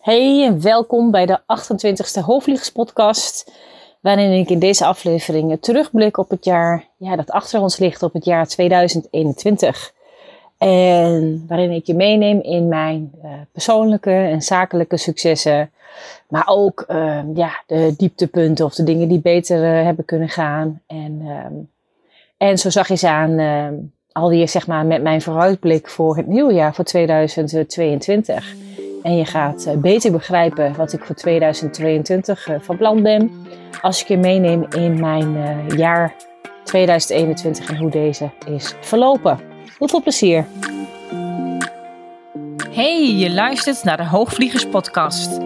Hey en welkom bij de 28e Hoofdvliegerspodcast, waarin ik in deze aflevering terugblik op het jaar ja, dat achter ons ligt, op het jaar 2021. En waarin ik je meeneem in mijn uh, persoonlijke en zakelijke successen, maar ook uh, ja, de dieptepunten of de dingen die beter uh, hebben kunnen gaan. En, en zo zag je ze aan alweer zeg maar met mijn vooruitblik voor het nieuwe jaar, voor 2022. En je gaat eh, beter begrijpen wat ik voor 2022 eh, van plan ben. Als ik je meeneem in mijn eh, jaar 2021 en hoe deze is verlopen. Heel veel plezier. Hey, je luistert naar de Hoogvliegers Podcast.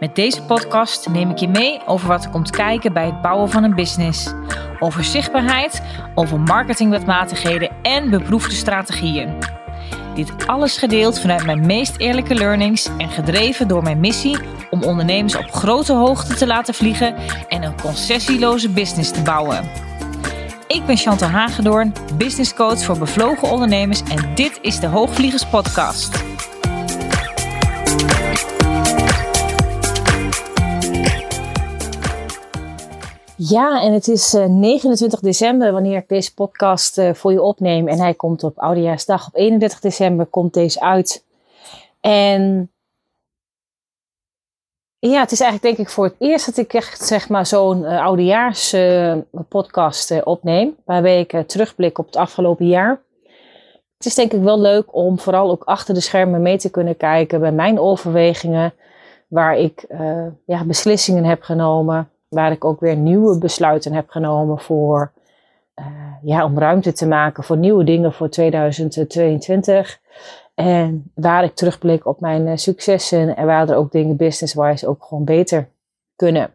Met deze podcast neem ik je mee over wat er komt kijken bij het bouwen van een business. Over zichtbaarheid, over marketingwetmatigheden en beproefde strategieën. Dit alles gedeeld vanuit mijn meest eerlijke learnings en gedreven door mijn missie om ondernemers op grote hoogte te laten vliegen en een concessieloze business te bouwen. Ik ben Chantal Hagedoorn, business coach voor bevlogen ondernemers en dit is de Hoogvliegers Podcast. Ja, en het is 29 eh, december wanneer ik deze podcast uh, voor je opneem. En hij komt op Oudejaarsdag. Op 31 december komt deze uit. En ja, het is eigenlijk denk ik voor het eerst dat ik echt zeg maar zo'n uh, Oudejaars podcast opneem. Waarbij ik terugblik op het afgelopen jaar. Het is denk ik wel leuk om vooral ook achter de schermen mee te kunnen kijken bij mijn overwegingen. Waar ik ja, beslissingen heb genomen waar ik ook weer nieuwe besluiten heb genomen voor, uh, ja, om ruimte te maken voor nieuwe dingen voor 2022. En waar ik terugblik op mijn uh, successen en waar er ook dingen business-wise ook gewoon beter kunnen.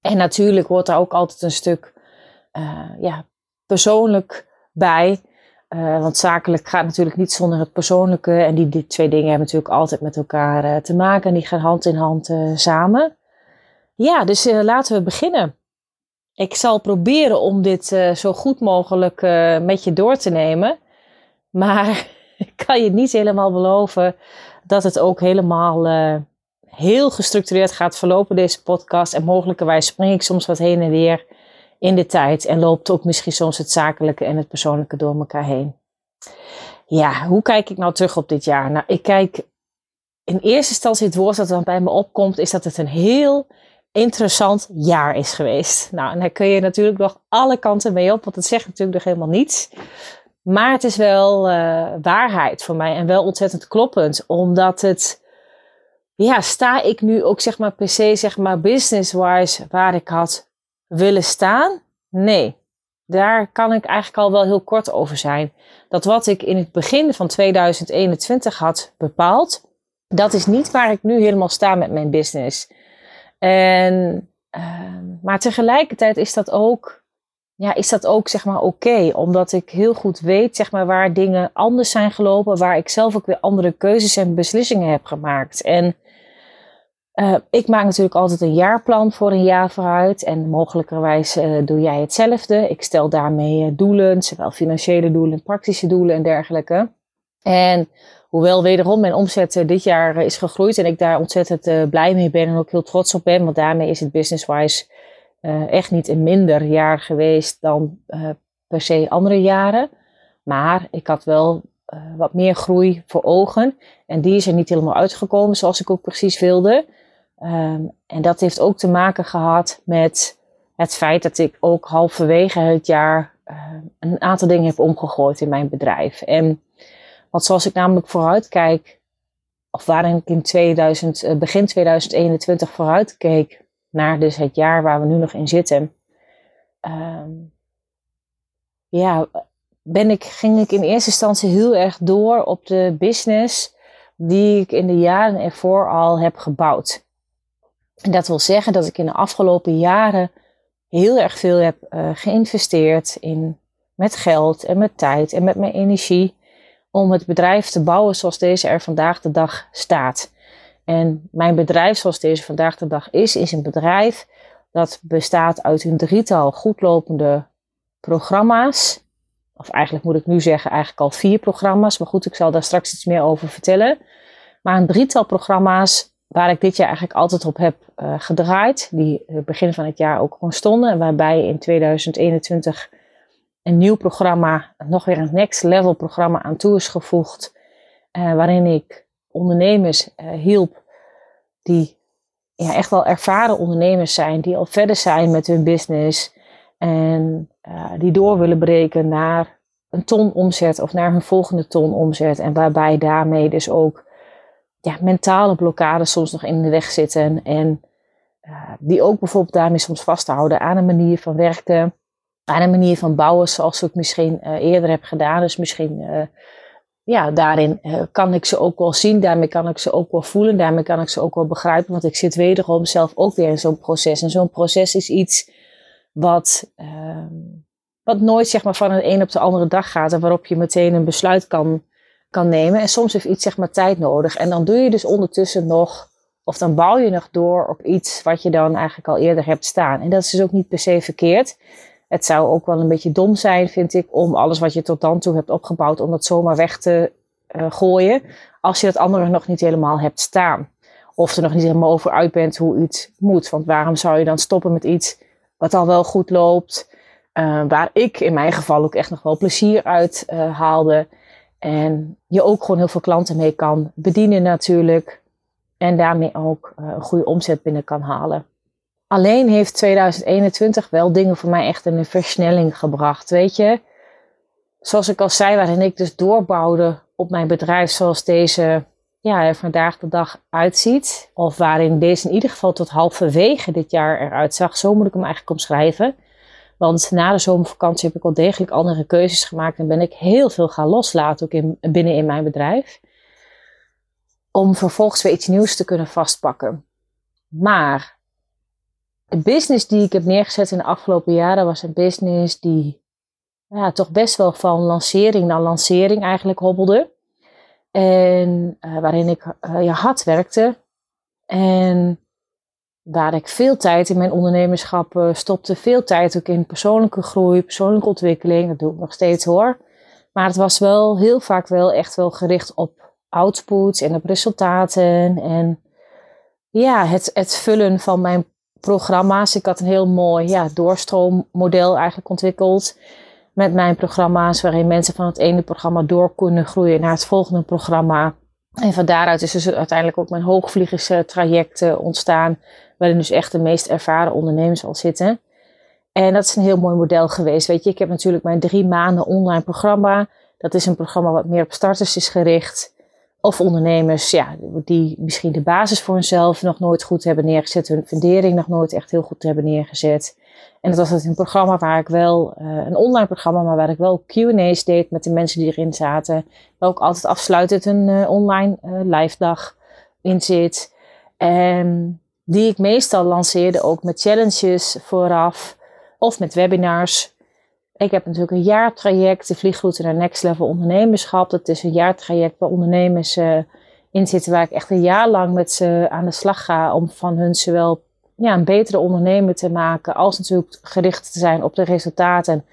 En natuurlijk hoort daar ook altijd een stuk uh, ja, persoonlijk bij. want zakelijk gaat natuurlijk niet zonder het persoonlijke. En die, die twee dingen hebben natuurlijk altijd met elkaar te maken. En die gaan hand in hand samen. Ja, dus uh, laten we beginnen. Ik zal proberen om dit uh, zo goed mogelijk uh, met je door te nemen. Maar ik kan je niet helemaal beloven dat het ook helemaal heel gestructureerd gaat verlopen, deze podcast. En mogelijkerwijs spring ik soms wat heen en weer in de tijd. En loopt ook misschien soms het zakelijke en het persoonlijke door elkaar heen. Ja, hoe kijk ik nou terug op dit jaar? Nou, ik kijk in eerste instantie het woord dat dan bij me opkomt, is dat het een heel interessant jaar is geweest. Nou, en daar kun je natuurlijk nog alle kanten mee op, want het zegt natuurlijk nog helemaal niets. Maar het is wel uh, waarheid voor mij en wel ontzettend kloppend, omdat het, ja, sta ik nu ook zeg maar per se, zeg maar business-wise waar ik had willen staan? Nee, daar kan ik eigenlijk al wel heel kort over zijn. Dat wat ik in het begin van 2021 had bepaald, dat is niet waar ik nu helemaal sta met mijn business. En, uh, maar tegelijkertijd is dat ook, ja, is dat ook zeg maar oké. omdat ik heel goed weet zeg maar, waar dingen anders zijn gelopen. Waar ik zelf ook weer andere keuzes en beslissingen heb gemaakt. En uh, ik maak natuurlijk altijd een jaarplan voor een jaar vooruit. En mogelijkerwijs uh, doe jij hetzelfde. Ik stel daarmee uh, doelen, zowel financiële doelen, praktische doelen en dergelijke. En Hoewel wederom mijn omzet eh, dit jaar eh, is gegroeid en ik daar ontzettend eh, blij mee ben en ook heel trots op ben. Want daarmee is het business-wise echt niet een minder jaar geweest dan per se andere jaren. Maar ik had wel wat meer groei voor ogen. En die is er niet helemaal uitgekomen zoals ik ook precies wilde. Ehm, en dat heeft ook te maken gehad met het feit dat ik ook halverwege het jaar een aantal dingen heb omgegooid in mijn bedrijf. En want zoals ik namelijk vooruit kijk, of waarin ik in 2000, eh, begin 2021 vooruit keek naar dus het jaar waar we nu nog in zitten. Um, ja, ben ik, ging ik in eerste instantie heel erg door op de business die ik in de jaren ervoor al heb gebouwd. Dat wil zeggen dat ik in de afgelopen jaren heel erg veel heb uh, geïnvesteerd in met geld en met tijd en met mijn energie om het bedrijf te bouwen zoals deze er vandaag de dag staat. En mijn bedrijf zoals deze vandaag de dag is, is een bedrijf dat bestaat uit een drietal goedlopende programma's. Of eigenlijk moet ik nu zeggen, eigenlijk al vier programma's. Maar goed, ik zal daar straks iets meer over vertellen. Maar een drietal programma's waar ik dit jaar eigenlijk altijd op heb uh, gedraaid. Die uh, begin van het jaar ook gewoon stonden. En waarbij in 2021 een nieuw programma, nog weer een next level programma aan toe is gevoegd. Uh, waarin ik ondernemers hielp die ja, echt wel ervaren ondernemers zijn. Die al verder zijn met hun business. En die door willen breken naar een ton omzet of naar hun volgende ton omzet. En waarbij daarmee dus ook ja, mentale blokkades soms nog in de weg zitten. En uh, die ook bijvoorbeeld daarmee soms vasthouden aan een manier van werken, aan een manier van bouwen zoals ik misschien uh, eerder heb gedaan. Dus misschien, uh, ja, daarin kan ik ze ook wel zien, daarmee kan ik ze ook wel voelen, daarmee kan ik ze ook wel begrijpen. Want ik zit wederom zelf ook weer in zo'n proces. En zo'n proces is iets wat, ehm, wat nooit zeg maar, van een een op de andere dag gaat en waarop je meteen een besluit kan kan nemen. En soms heeft iets zeg maar tijd nodig. En dan doe je dus ondertussen nog, of dan bouw je nog door op iets wat je dan eigenlijk al eerder hebt staan. En dat is dus ook niet per se verkeerd. Het zou ook wel een beetje dom zijn, vind ik, om alles wat je tot dan toe hebt opgebouwd, om dat zomaar weg te uh, gooien. Als je dat andere nog niet helemaal hebt staan. Of er nog niet helemaal over uit bent hoe iets moet. Want waarom zou je dan stoppen met iets wat al wel goed loopt? Uh, waar ik in mijn geval ook echt nog wel plezier uit uh, haalde. En je ook gewoon heel veel klanten mee kan bedienen natuurlijk. En daarmee ook een goede omzet binnen kan halen. Alleen heeft 2021 wel dingen voor mij echt in een versnelling gebracht. Weet je, zoals ik al zei, waarin ik dus doorbouwde op mijn bedrijf zoals deze ja, vandaag de dag uitziet. Of waarin deze in ieder geval tot halverwege dit jaar eruit zag. Zo moet ik hem eigenlijk omschrijven. Want na de zomervakantie heb ik wel degelijk andere keuzes gemaakt en ben ik heel veel gaan loslaten, ook in, binnen in mijn bedrijf. Om vervolgens weer iets nieuws te kunnen vastpakken. Maar de business die ik heb neergezet in de afgelopen jaren was een business die ja, toch best wel van lancering naar lancering eigenlijk hobbelde. En uh, waarin ik ja, hard werkte. En waar ik veel tijd in mijn ondernemerschap uh, stopte. Veel tijd ook in persoonlijke groei, persoonlijke ontwikkeling. Dat doe ik nog steeds hoor. Maar het was wel heel vaak wel echt wel gericht op output en op resultaten. En ja, het, het vullen van mijn programma's. Ik had een heel mooi ja, doorstroommodel eigenlijk ontwikkeld. Met mijn programma's, waarin mensen van het ene programma door kunnen groeien naar het volgende programma. En van daaruit is dus uiteindelijk ook mijn hoogvliegerstraject ontstaan waarin dus echt de meest ervaren ondernemers al zitten. En dat is een heel mooi model geweest. Weet je, ik heb natuurlijk mijn drie maanden online programma. Dat is een programma wat meer op starters is gericht. Of ondernemers ja, die misschien de basis voor hunzelf nog nooit goed hebben neergezet. Hun fundering nog nooit echt heel goed hebben neergezet. En dat was een programma waar ik wel, uh, een online programma, maar waar ik wel Q&A's deed met de mensen die erin zaten. Waar ook altijd afsluitend een uh, online uh, live dag in zit. En die ik meestal lanceerde ook met challenges vooraf of met webinars. Ik heb natuurlijk een jaartraject, de vliegroute naar Next Level Ondernemerschap. Dat is een jaartraject waar ondernemers uh, in zitten waar ik echt een jaar lang met ze aan de slag ga om van hun zowel ja, een betere ondernemer te maken, als natuurlijk gericht te zijn op de resultaten.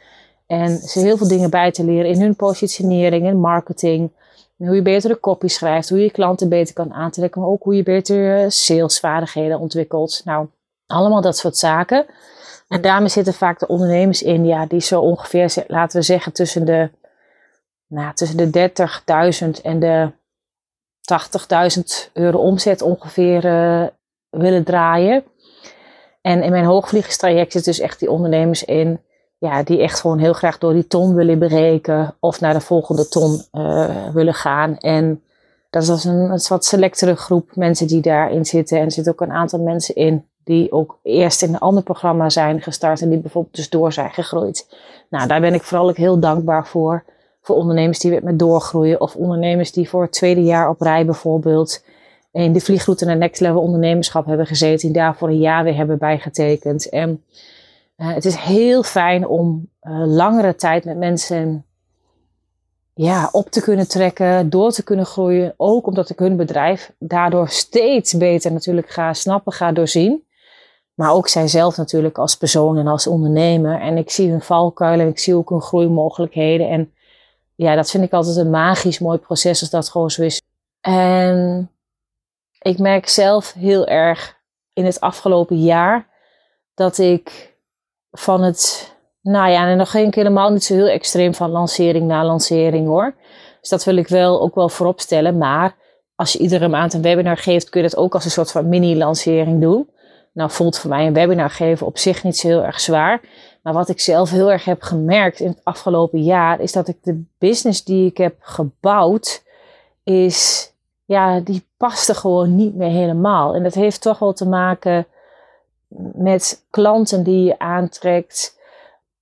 En ze heel veel dingen bij te leren in hun positionering, in marketing, hoe je beter de copy schrijft, hoe je klanten beter kan aantrekken, maar ook hoe je beter eh, salesvaardigheden ontwikkelt. Nou, allemaal dat soort zaken. En daarmee zitten vaak de ondernemers in, ja, die zo ongeveer, laten we zeggen, tussen de, nou, tussen de 30.000 en de 80.000 euro omzet ongeveer uh, willen draaien. En in mijn hoogvliegerstraject zitten dus echt die ondernemers in ja, die echt gewoon heel graag door die ton willen bereiken of naar de volgende ton uh, willen gaan. En dat is een, een wat selectere groep mensen die daarin zitten. En er zitten ook een aantal mensen in die ook eerst in een ander programma zijn gestart en die bijvoorbeeld dus door zijn gegroeid. Nou, daar ben ik vooral ook heel dankbaar voor. Voor ondernemers die met doorgroeien of ondernemers die voor het tweede jaar op rij bijvoorbeeld in de vliegroute naar Next Level ondernemerschap hebben gezeten, die daar voor een jaar weer hebben bijgetekend. En uh, het is heel fijn om uh, langere tijd met mensen ja, op te kunnen trekken, door te kunnen groeien. Ook omdat ik hun bedrijf daardoor steeds beter natuurlijk ga snappen, ga doorzien. Maar ook zijzelf natuurlijk als persoon en als ondernemer. En ik zie hun valkuilen en ik zie ook hun groeimogelijkheden. En ja, dat vind ik altijd een magisch mooi proces als dat gewoon zo is. En ik merk zelf heel erg in het afgelopen jaar dat ik van het, nou ja, en dan ging ik helemaal niet zo heel extreem van lancering naar lancering hoor. Dus dat wil ik wel ook wel voorop stellen. Maar als je iedere maand een webinar geeft, kun je dat ook als een soort van mini-lancering doen. Nou voelt voor mij een webinar geven op zich niet zo heel erg zwaar. Maar wat ik zelf heel erg heb gemerkt in het afgelopen jaar, is dat ik de business die ik heb gebouwd, is, ja, die paste gewoon niet meer helemaal. En dat heeft toch wel te maken met klanten die je aantrekt.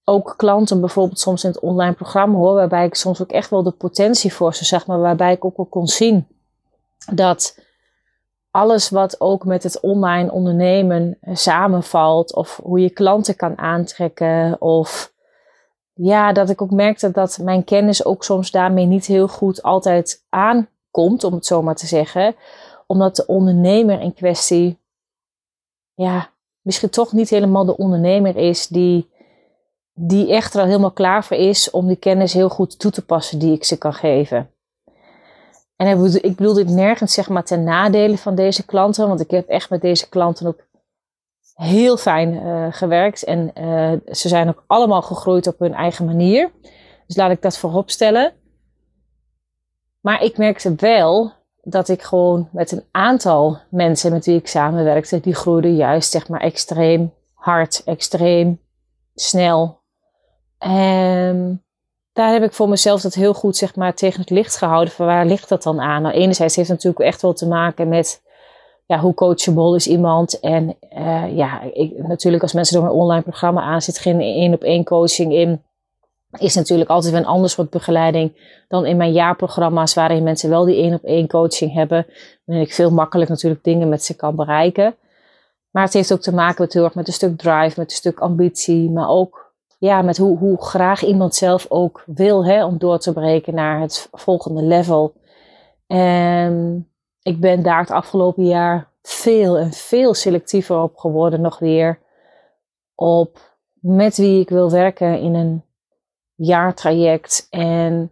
Ook klanten bijvoorbeeld soms in het online programma hoor, waarbij ik soms ook echt wel de potentie voor ze zeg maar, waarbij ik ook wel kon zien dat alles wat ook met het online ondernemen samenvalt, of hoe je klanten kan aantrekken, of ja, dat ik ook merkte dat mijn kennis ook soms daarmee niet heel goed altijd aankomt, om het zo maar te zeggen, omdat de ondernemer in kwestie, ja, misschien toch niet helemaal de ondernemer is die, die echt er al helemaal klaar voor is om die kennis heel goed toe te passen die ik ze kan geven. En ik bedoel dit nergens zeg maar ten nadele van deze klanten, want ik heb echt met deze klanten ook heel fijn uh, gewerkt. En uh, ze zijn ook allemaal gegroeid op hun eigen manier. Dus laat ik dat voorop stellen. Maar ik merkte wel dat ik gewoon met een aantal mensen met wie ik samenwerkte, die groeiden juist zeg maar extreem hard, extreem snel. En daar heb ik voor mezelf dat heel goed zeg maar, tegen het licht gehouden. Van waar ligt dat dan aan? Nou, enerzijds heeft het natuurlijk echt wel te maken met ja, hoe coachable is iemand. En uh, ja, ik, natuurlijk als mensen door een online programma aan zitten, geen één op één coaching in. Is natuurlijk altijd wel een ander soort begeleiding dan in mijn jaarprogramma's, waarin mensen wel die één op één coaching hebben. Waarin ik veel makkelijk natuurlijk dingen met ze kan bereiken. Maar het heeft ook te maken met met een stuk drive, met een stuk ambitie, maar ook ja, met hoe, hoe graag iemand zelf ook wil hè, om door te breken naar het volgende level. En ik ben daar het afgelopen jaar veel en veel selectiever op geworden, nog weer. Op met wie ik wil werken in een jaartraject. En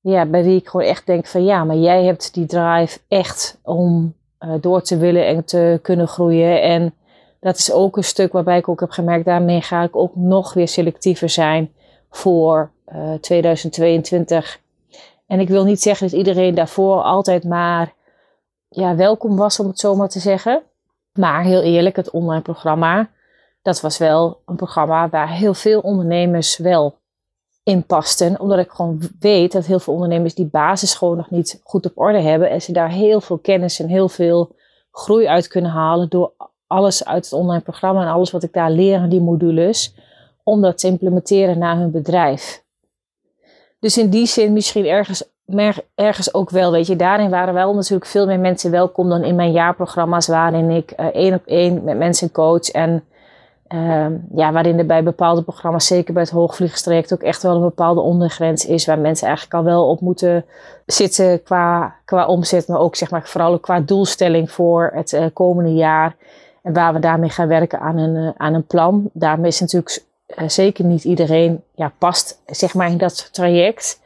ja, bij wie ik gewoon echt denk van ja, maar jij hebt die drive echt om uh, door te willen en te kunnen groeien. En dat is ook een stuk waarbij ik ook heb gemerkt, daarmee ga ik ook nog weer selectiever zijn voor uh, eh, 2022. En ik wil niet zeggen dat iedereen daarvoor altijd maar ja, welkom was, om het zo maar te zeggen. Maar heel eerlijk, het online programma, dat was wel een programma waar heel veel ondernemers wel in pasten. Omdat ik gewoon weet dat heel veel ondernemers die basis gewoon nog niet goed op orde hebben. En ze daar heel veel kennis en heel veel groei uit kunnen halen door alles uit het online programma en alles wat ik daar leer die modules, om dat te implementeren naar hun bedrijf. Dus in die zin misschien ergens, ergens ook wel, weet je, daarin waren wel natuurlijk veel meer mensen welkom dan in mijn jaarprogramma's, waarin ik uh, één op één met mensen coach en uh, ja, waarin er bij bepaalde programma's, zeker bij het hoogvliegstraject, ook echt wel een bepaalde ondergrens is waar mensen eigenlijk al wel op moeten zitten qua, qua omzet, maar ook zeg maar vooral qua doelstelling voor het uh, komende jaar. En waar we daarmee gaan werken aan een, uh, aan een plan. Daarmee is natuurlijk uh, zeker niet iedereen ja, past zeg maar in dat traject.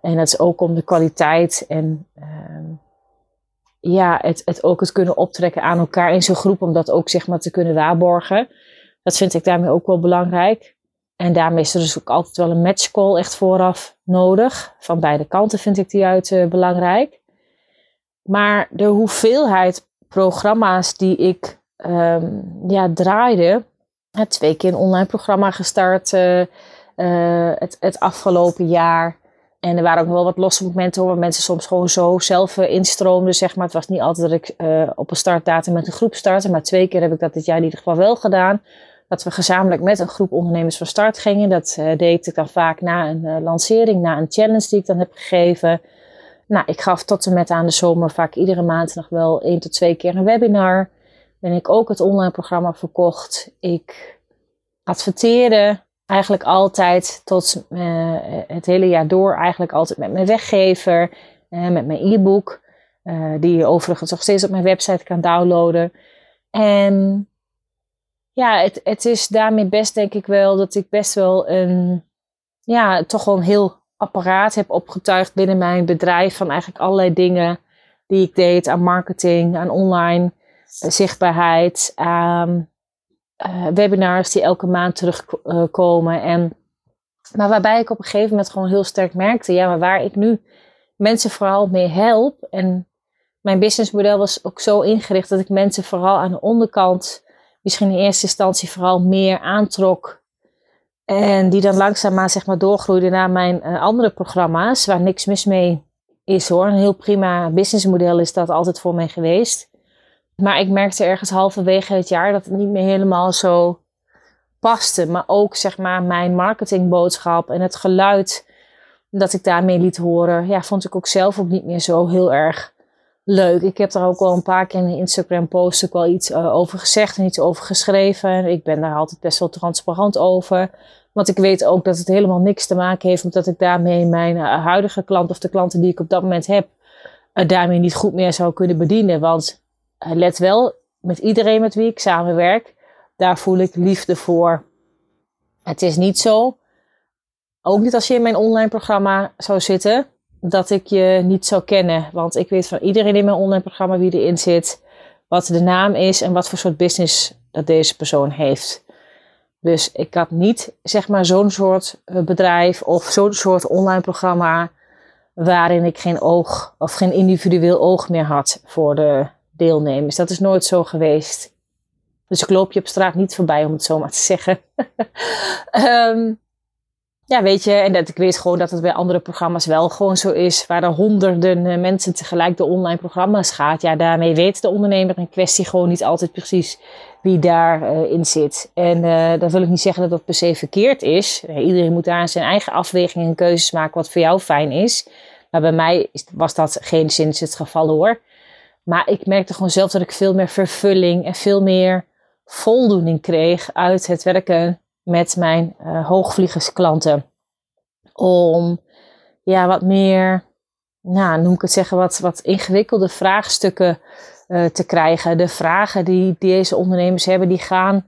En dat is ook om de kwaliteit en uh, ja, het, het ook het kunnen optrekken aan elkaar in zo'n groep. Om dat ook zeg maar te kunnen waarborgen. Dat vind ik daarmee ook wel belangrijk. En daarmee is er dus ook altijd wel een matchcall echt vooraf nodig. Van beide kanten vind ik die uit uh, belangrijk. Maar de hoeveelheid programma's die ik um, ja, draaide. Twee keer een online programma gestart uh, uh, het, het afgelopen jaar. En er waren ook wel wat losse momenten waar mensen soms gewoon zo zelf uh, instroomden, zeg maar. Het was niet altijd dat ik op een startdatum met een groep startte, maar twee keer heb ik dat dit jaar in ieder geval wel gedaan. Dat we gezamenlijk met een groep ondernemers van start gingen. Dat deed ik dan vaak na een lancering, na een challenge die ik dan heb gegeven. Nou, ik gaf tot en met aan de zomer vaak iedere maand nog wel één tot twee keer een webinar ben ik ook het online programma verkocht. Ik adverteerde eigenlijk altijd tot uh, het hele jaar door, eigenlijk altijd met mijn weggever, uh, met mijn e-book, uh, die je overigens nog steeds op mijn website kan downloaden. En ja, het, het is daarmee best denk ik wel dat ik best wel een, ja, toch wel een heel apparaat heb opgetuigd binnen mijn bedrijf van eigenlijk allerlei dingen die ik deed aan marketing, aan online zichtbaarheid, aan webinars die elke maand terugkomen. en, maar waarbij ik op een gegeven moment gewoon heel sterk merkte, ja, maar waar ik nu mensen vooral mee help. En mijn businessmodel was ook zo ingericht dat ik mensen vooral aan de onderkant, misschien in eerste instantie vooral meer aantrok. En die dan langzaamaan zeg maar doorgroeiden naar mijn uh, andere programma's, waar niks mis mee is hoor. Een heel prima businessmodel is dat altijd voor mij geweest. Maar ik merkte ergens halverwege het jaar dat het niet meer helemaal zo paste. Maar ook zeg maar mijn marketingboodschap en het geluid dat ik daarmee liet horen, ja, vond ik ook zelf ook niet meer zo heel erg leuk. Ik heb er ook al een paar keer in de Instagram post ook wel iets uh, over gezegd en iets over geschreven. Ik ben daar altijd best wel transparant over. Want ik weet ook dat het helemaal niks te maken heeft met dat ik daarmee mijn uh, huidige klant of de klanten die ik op dat moment heb, uh, daarmee niet goed meer zou kunnen bedienen. Want let wel, met iedereen met wie ik samenwerk, daar voel ik liefde voor. Het is niet zo ook niet als je in mijn online programma zou zitten, dat ik je niet zou kennen. Want ik weet van iedereen in mijn online programma wie erin zit, wat de naam is en wat voor soort business dat deze persoon heeft. Dus ik had niet zeg maar zo'n soort eh, bedrijf of zo'n soort online programma waarin ik geen oog of geen individueel oog meer had voor de deelnemers. Dat is nooit zo geweest. Dus ik loop je op straat niet voorbij om het zo maar te zeggen. um, ja, weet je, en dat ik weet gewoon dat het bij andere programma's wel gewoon zo is, waar er honderden eh, mensen tegelijk de online programma's gaat. Ja, daarmee weet de ondernemer in kwestie gewoon niet altijd precies wie daarin uh, in zit. En uh, dat wil ik niet zeggen dat dat per se verkeerd is. iedereen moet daar zijn eigen afwegingen en keuzes maken wat voor jou fijn is. Maar bij mij was dat geen sinds het geval hoor. Maar ik merkte gewoon zelf dat ik veel meer vervulling en veel meer voldoening kreeg uit het werken met mijn uh, hoogvliegersklanten. Om ja, wat meer, nou, noem ik het zeggen, wat, wat ingewikkelde vraagstukken uh, te krijgen. De vragen die deze ondernemers hebben, die gaan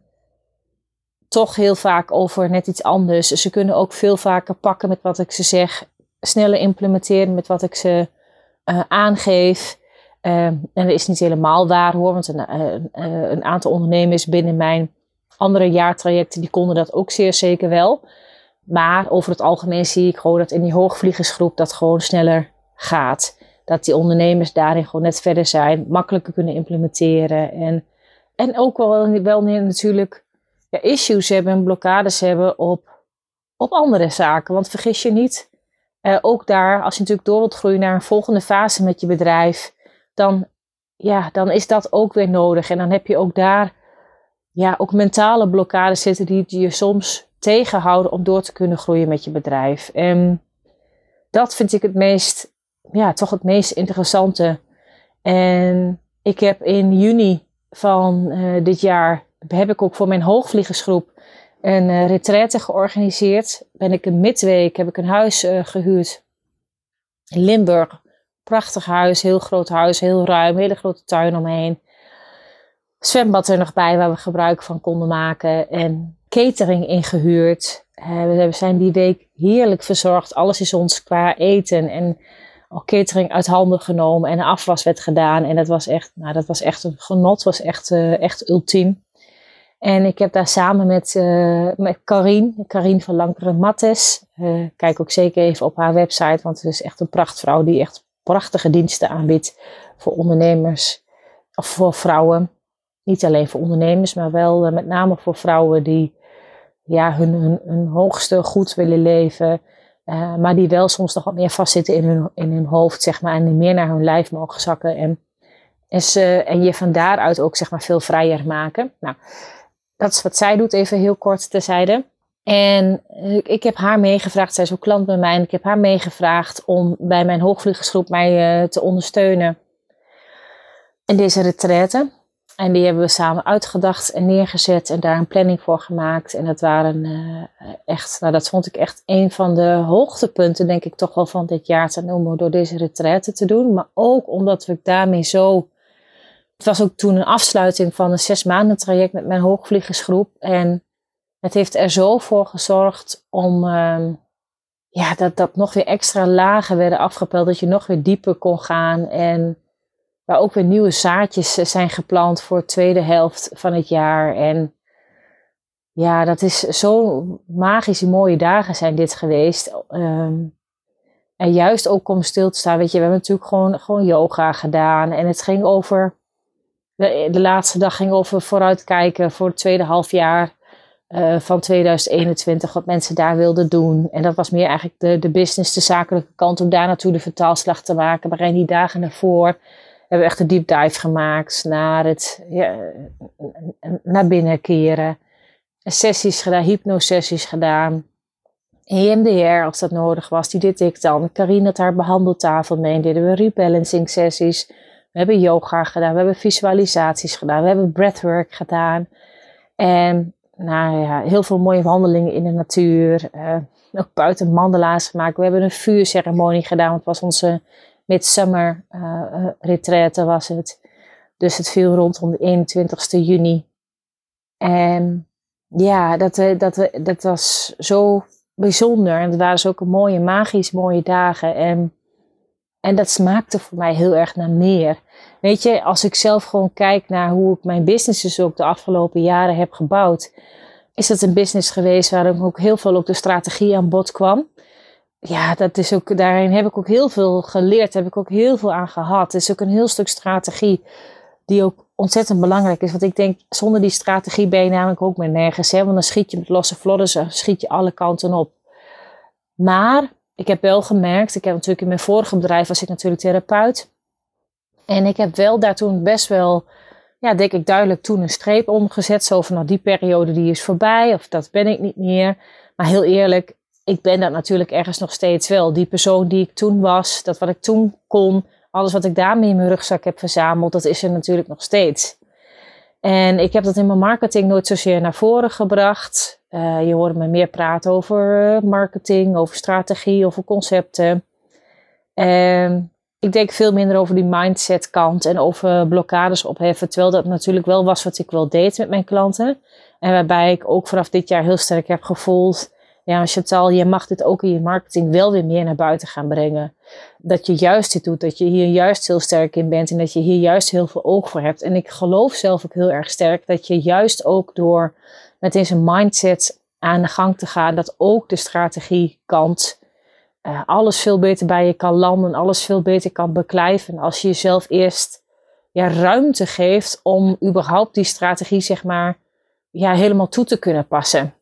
toch heel vaak over net iets anders. Ze kunnen ook veel vaker pakken met wat ik ze zeg, sneller implementeren met wat ik ze uh, aangeef. Uh, en dat is niet helemaal waar hoor, want een, een aantal ondernemers binnen mijn andere jaartrajecten die konden dat ook zeer zeker wel. Maar over het algemeen zie ik gewoon dat in die hoogvliegersgroep dat gewoon sneller gaat. Dat die ondernemers daarin gewoon net verder zijn, makkelijker kunnen implementeren. En, en ook wel, wel natuurlijk ja, issues hebben en blokkades hebben op, op andere zaken. Want vergis je niet, eh, ook daar, als je natuurlijk door wilt groeien naar een volgende fase met je bedrijf, dan, ja, dan is dat ook weer nodig. En dan heb je ook daar ja, ook mentale blokkades zitten die je soms tegenhouden om door te kunnen groeien met je bedrijf. En dat vind ik het meest, ja, toch het meest interessante. En ik heb in juni van uh, dit jaar, heb ik ook voor mijn hoogvliegersgroep een uh, retraite georganiseerd. Ben ik een midweek, heb ik een huis uh, gehuurd in Limburg. Prachtig huis, heel groot huis, heel ruim, hele grote tuin omheen zwembad er nog bij waar we gebruik van konden maken. En catering ingehuurd. Uh, we zijn die week heerlijk verzorgd. Alles is ons qua eten en ook catering uit handen genomen. En afwas werd gedaan. En dat was echt, nou, dat was echt een genot. was echt, uh, echt ultiem. En ik heb daar samen met, uh, met Karine, Karine van Lankeren Mattes. kijk ook zeker even op haar website, want het is echt een prachtvrouw die echt prachtige diensten aanbiedt voor ondernemers of voor vrouwen. Niet alleen voor ondernemers, maar wel eh, met name voor vrouwen die ja, hun, hun, hoogste goed willen leven. Uh, maar die wel soms nog wat meer vastzitten in hun, in hun hoofd, zeg maar. En meer naar hun lijf mogen zakken. En, en, ze, en je van daaruit ook, zeg maar, veel vrijer maken. Nou, dat is wat zij doet, even heel kort terzijde. En ik, ik heb haar meegevraagd, zij is ook klant bij mij. En ik heb haar meegevraagd om bij mijn hoogvliegersgroep mij uh, te ondersteunen. In deze retraite. En die hebben we samen uitgedacht en neergezet en daar een planning voor gemaakt. En dat waren uh, echt, nou dat vond ik echt een van de hoogtepunten, denk ik toch wel van dit jaar te noemen, door deze retraite te doen. Maar ook omdat we daarmee zo. Het was ook toen een afsluiting van een zes maanden traject met mijn hoogvliegersgroep. En het heeft er zo voor gezorgd om. Uh, ja, dat, dat nog weer extra lagen werden afgepeld, dat je nog weer dieper kon gaan. En waar ook weer nieuwe zaadjes zijn geplant voor de tweede helft van het jaar. En ja, dat is zo magisch mooie dagen zijn dit geweest. Ehm, en juist ook om stil te staan. Weet je, we hebben natuurlijk gewoon, gewoon yoga gedaan. En het ging over. De, de laatste dag ging over vooruitkijken voor het tweede halfjaar uh, van 2021. Wat mensen daar wilden doen. En dat was meer eigenlijk de, de business, de zakelijke kant. Om daar naartoe de vertaalslag te maken. Maar in die dagen daarvoor hebben we echt een deep dive gemaakt naar het ja, naar binnen keren. Sessies gedaan, hypnosessies gedaan. EMDR als dat nodig was, die deed ik dan. Karine had haar behandeltafel mee, deden we rebalancing sessies. We hebben yoga gedaan, we hebben visualisaties gedaan, we hebben breathwork gedaan. En nou ja, heel veel mooie wandelingen in de natuur. Uh, ook buiten mandala's gemaakt. We hebben een vuurceremonie gedaan, want het was onze midsummer uh, retraite was het. Dus het viel rondom de 21ste juni. En ja, dat, dat, dat was zo bijzonder. En het waren dus mooie, magisch mooie dagen. En, en dat smaakte voor mij heel erg naar meer. Weet je, als ik zelf gewoon kijk naar hoe ik mijn business dus ook de afgelopen jaren heb gebouwd, is dat een business geweest waar ook heel veel op de strategie aan bod kwam. Ja, dat is ook, daarin heb ik ook heel veel geleerd, heb ik ook heel veel aan gehad. Het is ook een heel stuk strategie die ook ontzettend belangrijk is. Want ik denk, zonder die strategie ben je namelijk ook meer nergens. Hè? Want dan schiet je met losse vlodden, schiet je alle kanten op. Maar ik heb wel gemerkt, ik heb natuurlijk in mijn vorige bedrijf was ik natuurlijk therapeut. En ik heb wel daar toen best wel, ja, denk ik duidelijk toen een streep omgezet. Zo van, nou die periode die is voorbij of dat ben ik niet meer. Maar heel eerlijk, ik ben dat natuurlijk ergens nog steeds wel. Die persoon die ik toen was, dat wat ik toen kon, alles wat ik daarmee in mijn rugzak heb verzameld, dat is er natuurlijk nog steeds. En ik heb dat in mijn marketing nooit zozeer naar voren gebracht. Uh, je hoorde me meer praten over eh, marketing, over strategie, over concepten. En ik denk veel minder over die mindset kant en over blokkades opheffen. Terwijl dat natuurlijk wel was wat ik wel deed met mijn klanten. En waarbij ik ook vanaf dit jaar heel sterk heb gevoeld ja, Chantal, je mag dit ook in je marketing wel weer meer naar buiten gaan brengen. Dat je juist dit doet, dat je hier juist heel sterk in bent en dat je hier juist heel veel oog voor hebt. En ik geloof zelf ook heel erg sterk dat je juist ook door met deze mindset aan de gang te gaan, dat ook de strategiekant uh, alles veel beter bij je kan landen, alles veel beter kan beklijven. Als je jezelf eerst ja, ruimte geeft om überhaupt die strategie, zeg maar, ja, helemaal toe te kunnen passen.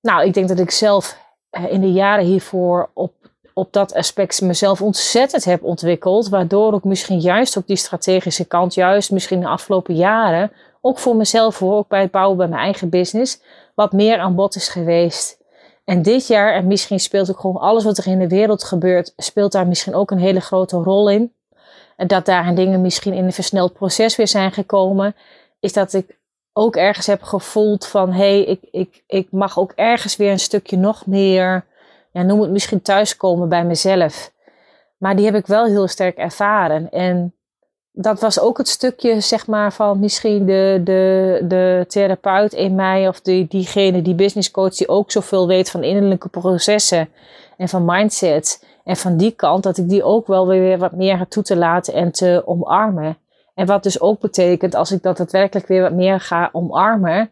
Nou, ik denk dat ik zelf eh, in de jaren hiervoor op, op dat aspect mezelf ontzettend heb ontwikkeld. Waardoor ook misschien juist op die strategische kant, juist misschien de afgelopen jaren, ook voor mezelf hoor, ook bij het bouwen bij mijn eigen business, wat meer aan bod is geweest. En dit jaar, en misschien speelt ook gewoon alles wat er in de wereld gebeurt, speelt daar misschien ook een hele grote rol in. En dat daar dingen misschien in een versneld proces weer zijn gekomen, is dat ik ook ergens heb gevoeld van hé, hey, ik, ik, ik mag ook ergens weer een stukje nog meer, ja, noem het misschien thuiskomen bij mezelf. Maar die heb ik wel heel sterk ervaren. En dat was ook het stukje, zeg maar, van misschien de, de, de therapeut in mij of die, diegene, die business coach, die ook zoveel weet van innerlijke processen en van mindset. En van die kant dat ik die ook wel weer wat meer ga toe te laten en te omarmen. En wat dus ook betekent, als ik dat daadwerkelijk weer wat meer ga omarmen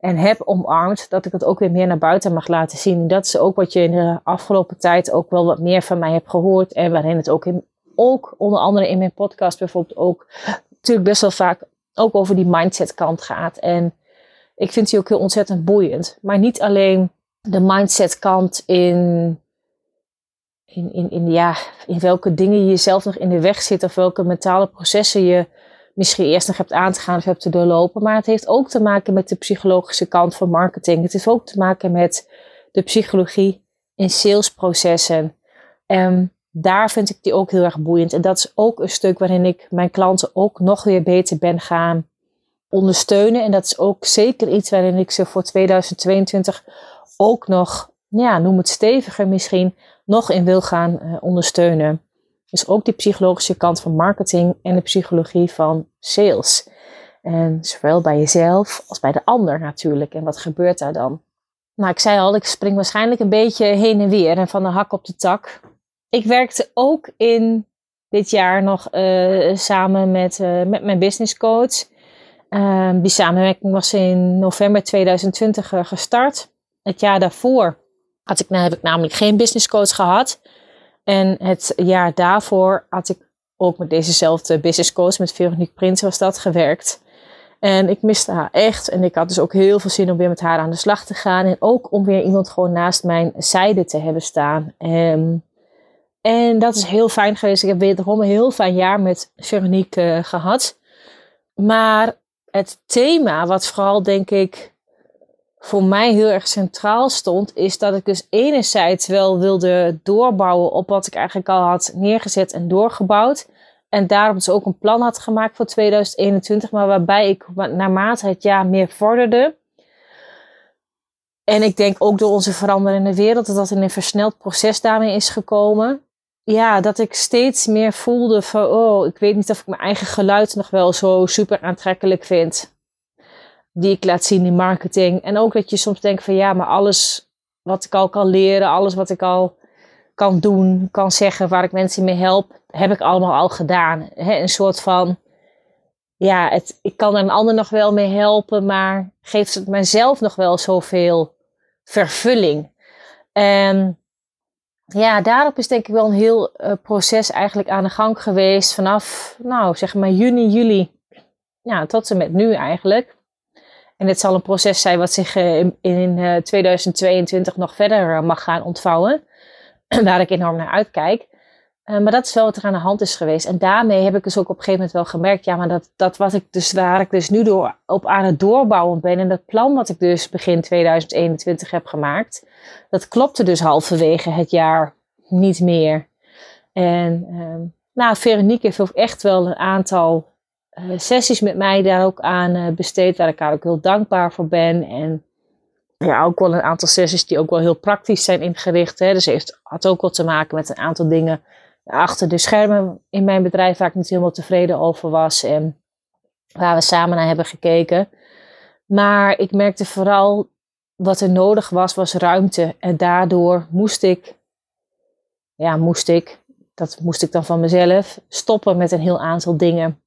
en heb omarmd, dat ik het ook weer meer naar buiten mag laten zien. En dat is ook wat je in de afgelopen tijd ook wel wat meer van mij hebt gehoord. En waarin het ook, in, ook onder andere in mijn podcast bijvoorbeeld ook natuurlijk best wel vaak ook over die mindset kant gaat. En ik vind die ook heel ontzettend boeiend. Maar niet alleen de mindset kant in in, in, in, ja, in welke dingen je jezelf nog in de weg zit of welke mentale processen je misschien eerst nog hebt aan te gaan of hebt te doorlopen. Maar het heeft ook te maken met de psychologische kant van marketing. Het heeft ook te maken met de psychologie in salesprocessen. En daar vind ik die ook heel erg boeiend. En dat is ook een stuk waarin ik mijn klanten ook nog weer beter ben gaan ondersteunen. En dat is ook zeker iets waarin ik ze voor 2022 ook nog, ja, noem het steviger misschien, nog in wil gaan uh, ondersteunen. Dus ook die psychologische kant van marketing en de psychologie van sales. En zowel bij jezelf als bij de ander natuurlijk. En wat gebeurt daar dan? Nou, ik zei al, ik spring waarschijnlijk een beetje heen en weer en van de hak op de tak. Ik werkte ook in dit jaar nog samen met, met mijn business coach. Ehm, die samenwerking was in november 2020 gestart. Het jaar daarvoor had ik, nou, heb ik namelijk geen business coach gehad. En het jaar daarvoor had ik ook met dezezelfde business coach, met Veronique Prins was dat, gewerkt. En ik miste haar echt. En ik had dus ook heel veel zin om weer met haar aan de slag te gaan. En ook om weer iemand gewoon naast mijn zijde te hebben staan. En, en dat is heel fijn geweest. Ik heb wederom een heel fijn jaar met Veronique uh, gehad. Maar het thema, wat vooral denk ik voor mij heel erg centraal stond, is dat ik dus enerzijds wel wilde doorbouwen op wat ik eigenlijk al had neergezet en doorgebouwd. En daarom dus ook een plan had gemaakt voor 2021, maar waarbij ik naarmate het jaar meer vorderde. En ik denk ook door onze veranderende wereld dat dat in een versneld proces daarmee is gekomen. Ja, dat ik steeds meer voelde van, oh, ik weet niet of ik mijn eigen geluid nog wel zo super aantrekkelijk vind die ik laat zien in marketing. En ook dat je soms denkt van ja, maar alles wat ik al kan leren, alles wat ik al kan doen, kan zeggen, waar ik mensen mee help, heb ik allemaal al gedaan. een soort van, ja, het, ik kan er een ander nog wel mee helpen, maar geeft het mijzelf nog wel zoveel vervulling? En ja, daarop is denk ik wel een heel uh, proces eigenlijk aan de gang geweest vanaf, nou zeg maar juni, juli, ja, tot en met nu eigenlijk. En dit zal een proces zijn wat zich eh, in, in 2022 eh, nog verder eh, mag gaan ontvouwen. Waar ik enorm naar uitkijk. Maar dat is wel wat er aan de hand is geweest. En daarmee heb ik dus ook op een gegeven moment wel gemerkt. Ja, maar dat, dat wat ik dus, waar ik dus nu door, op aan het doorbouwen ben. En dat plan wat ik dus begin 2021 heb gemaakt. Dat klopte dus halverwege het jaar niet meer. En ehm, nou, Veronique heeft ook echt wel een aantal eh, sessies met mij daar ook aan uh, besteed, waar ik haar ook heel dankbaar voor ben. En ja, ook wel een aantal sessies die ook wel heel praktisch zijn ingericht. Hè. Dus heeft, had ook wel te maken met een aantal dingen achter de schermen in mijn bedrijf waar ik niet helemaal tevreden over was. En waar we samen naar hebben gekeken. Maar ik merkte vooral wat er nodig was, was ruimte. En daardoor moest ik, ja, moest ik, dat moest ik dan van mezelf, stoppen met een heel aantal dingen.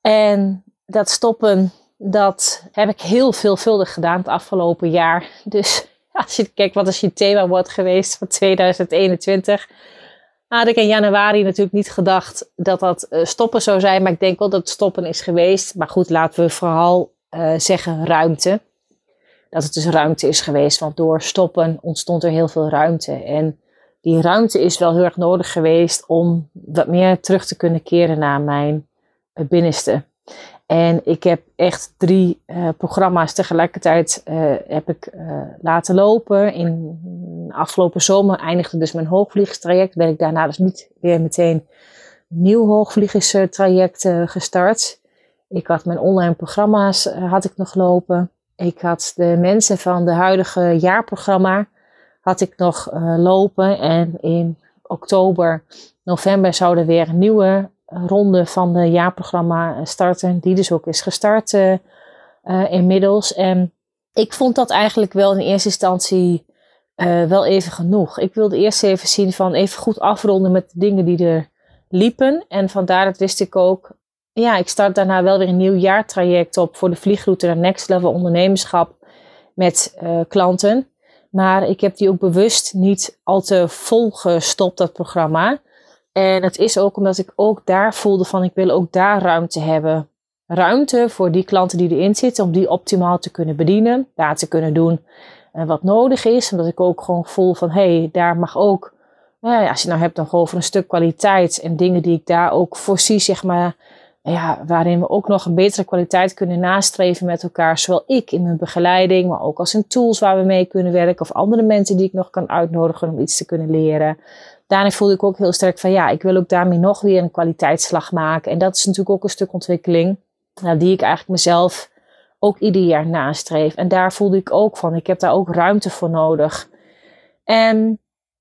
En dat stoppen, dat heb ik heel veelvuldig gedaan het afgelopen jaar. Dus als je kijkt, wat is je thema wordt geweest van 2021? Had ik in januari natuurlijk niet gedacht dat dat eh, stoppen zou zijn. Maar ik denk wel dat het stoppen is geweest. Maar goed, laten we vooral uh, zeggen ruimte. Dat het dus ruimte is geweest. Want door stoppen ontstond er heel veel ruimte. En die ruimte is wel heel erg nodig geweest om wat meer terug te kunnen keren naar mijn binnenste. En ik heb echt drie uh, programma's tegelijkertijd uh, heb ik uh, laten lopen. In afgelopen zomer eindigde dus mijn hoogvliegerstraject. Ben ik daarna dus niet weer meteen een nieuw hoogvliegerstraject gestart. Ik had mijn online programma's had ik nog lopen. Ik had de mensen van de huidige jaarprogramma had ik nog lopen. En in oktober, november zouden weer nieuwe ronde van de jaarprogramma starten, die dus ook is gestart uh, inmiddels. En ik vond dat eigenlijk wel in eerste instantie wel even genoeg. Ik wilde eerst even zien van even goed afronden met de dingen die er liepen. En vandaar dat wist ik ook, ja, ik start daarna wel weer een nieuw jaartraject op voor de vliegroute naar Next Level Ondernemerschap met klanten. Maar ik heb die ook bewust niet al te vol gestopt, dat programma. En het is ook omdat ik ook daar voelde van ik wil ook daar ruimte hebben. Ruimte voor die klanten die erin zitten, om die optimaal te kunnen bedienen, daar te kunnen doen uh, wat nodig is. Omdat ik ook gewoon voel van hé, hey, daar mag ook, nou ja, als je nou hebt dan over een stuk kwaliteit en dingen die ik daar ook voorzie, zeg maar, ja, waarin we ook nog een betere kwaliteit kunnen nastreven met elkaar. Zowel ik in mijn begeleiding, maar ook als in tools waar we mee kunnen werken. Of andere mensen die ik nog kan uitnodigen om iets te kunnen leren daarin voelde ik ook heel sterk van ja, ik wil ook daarmee nog weer een kwaliteitsslag maken. En dat is natuurlijk ook een stuk ontwikkeling nou, die ik eigenlijk mezelf ook ieder jaar nastreef. En daar voelde ik ook van, ik heb daar ook ruimte voor nodig. En,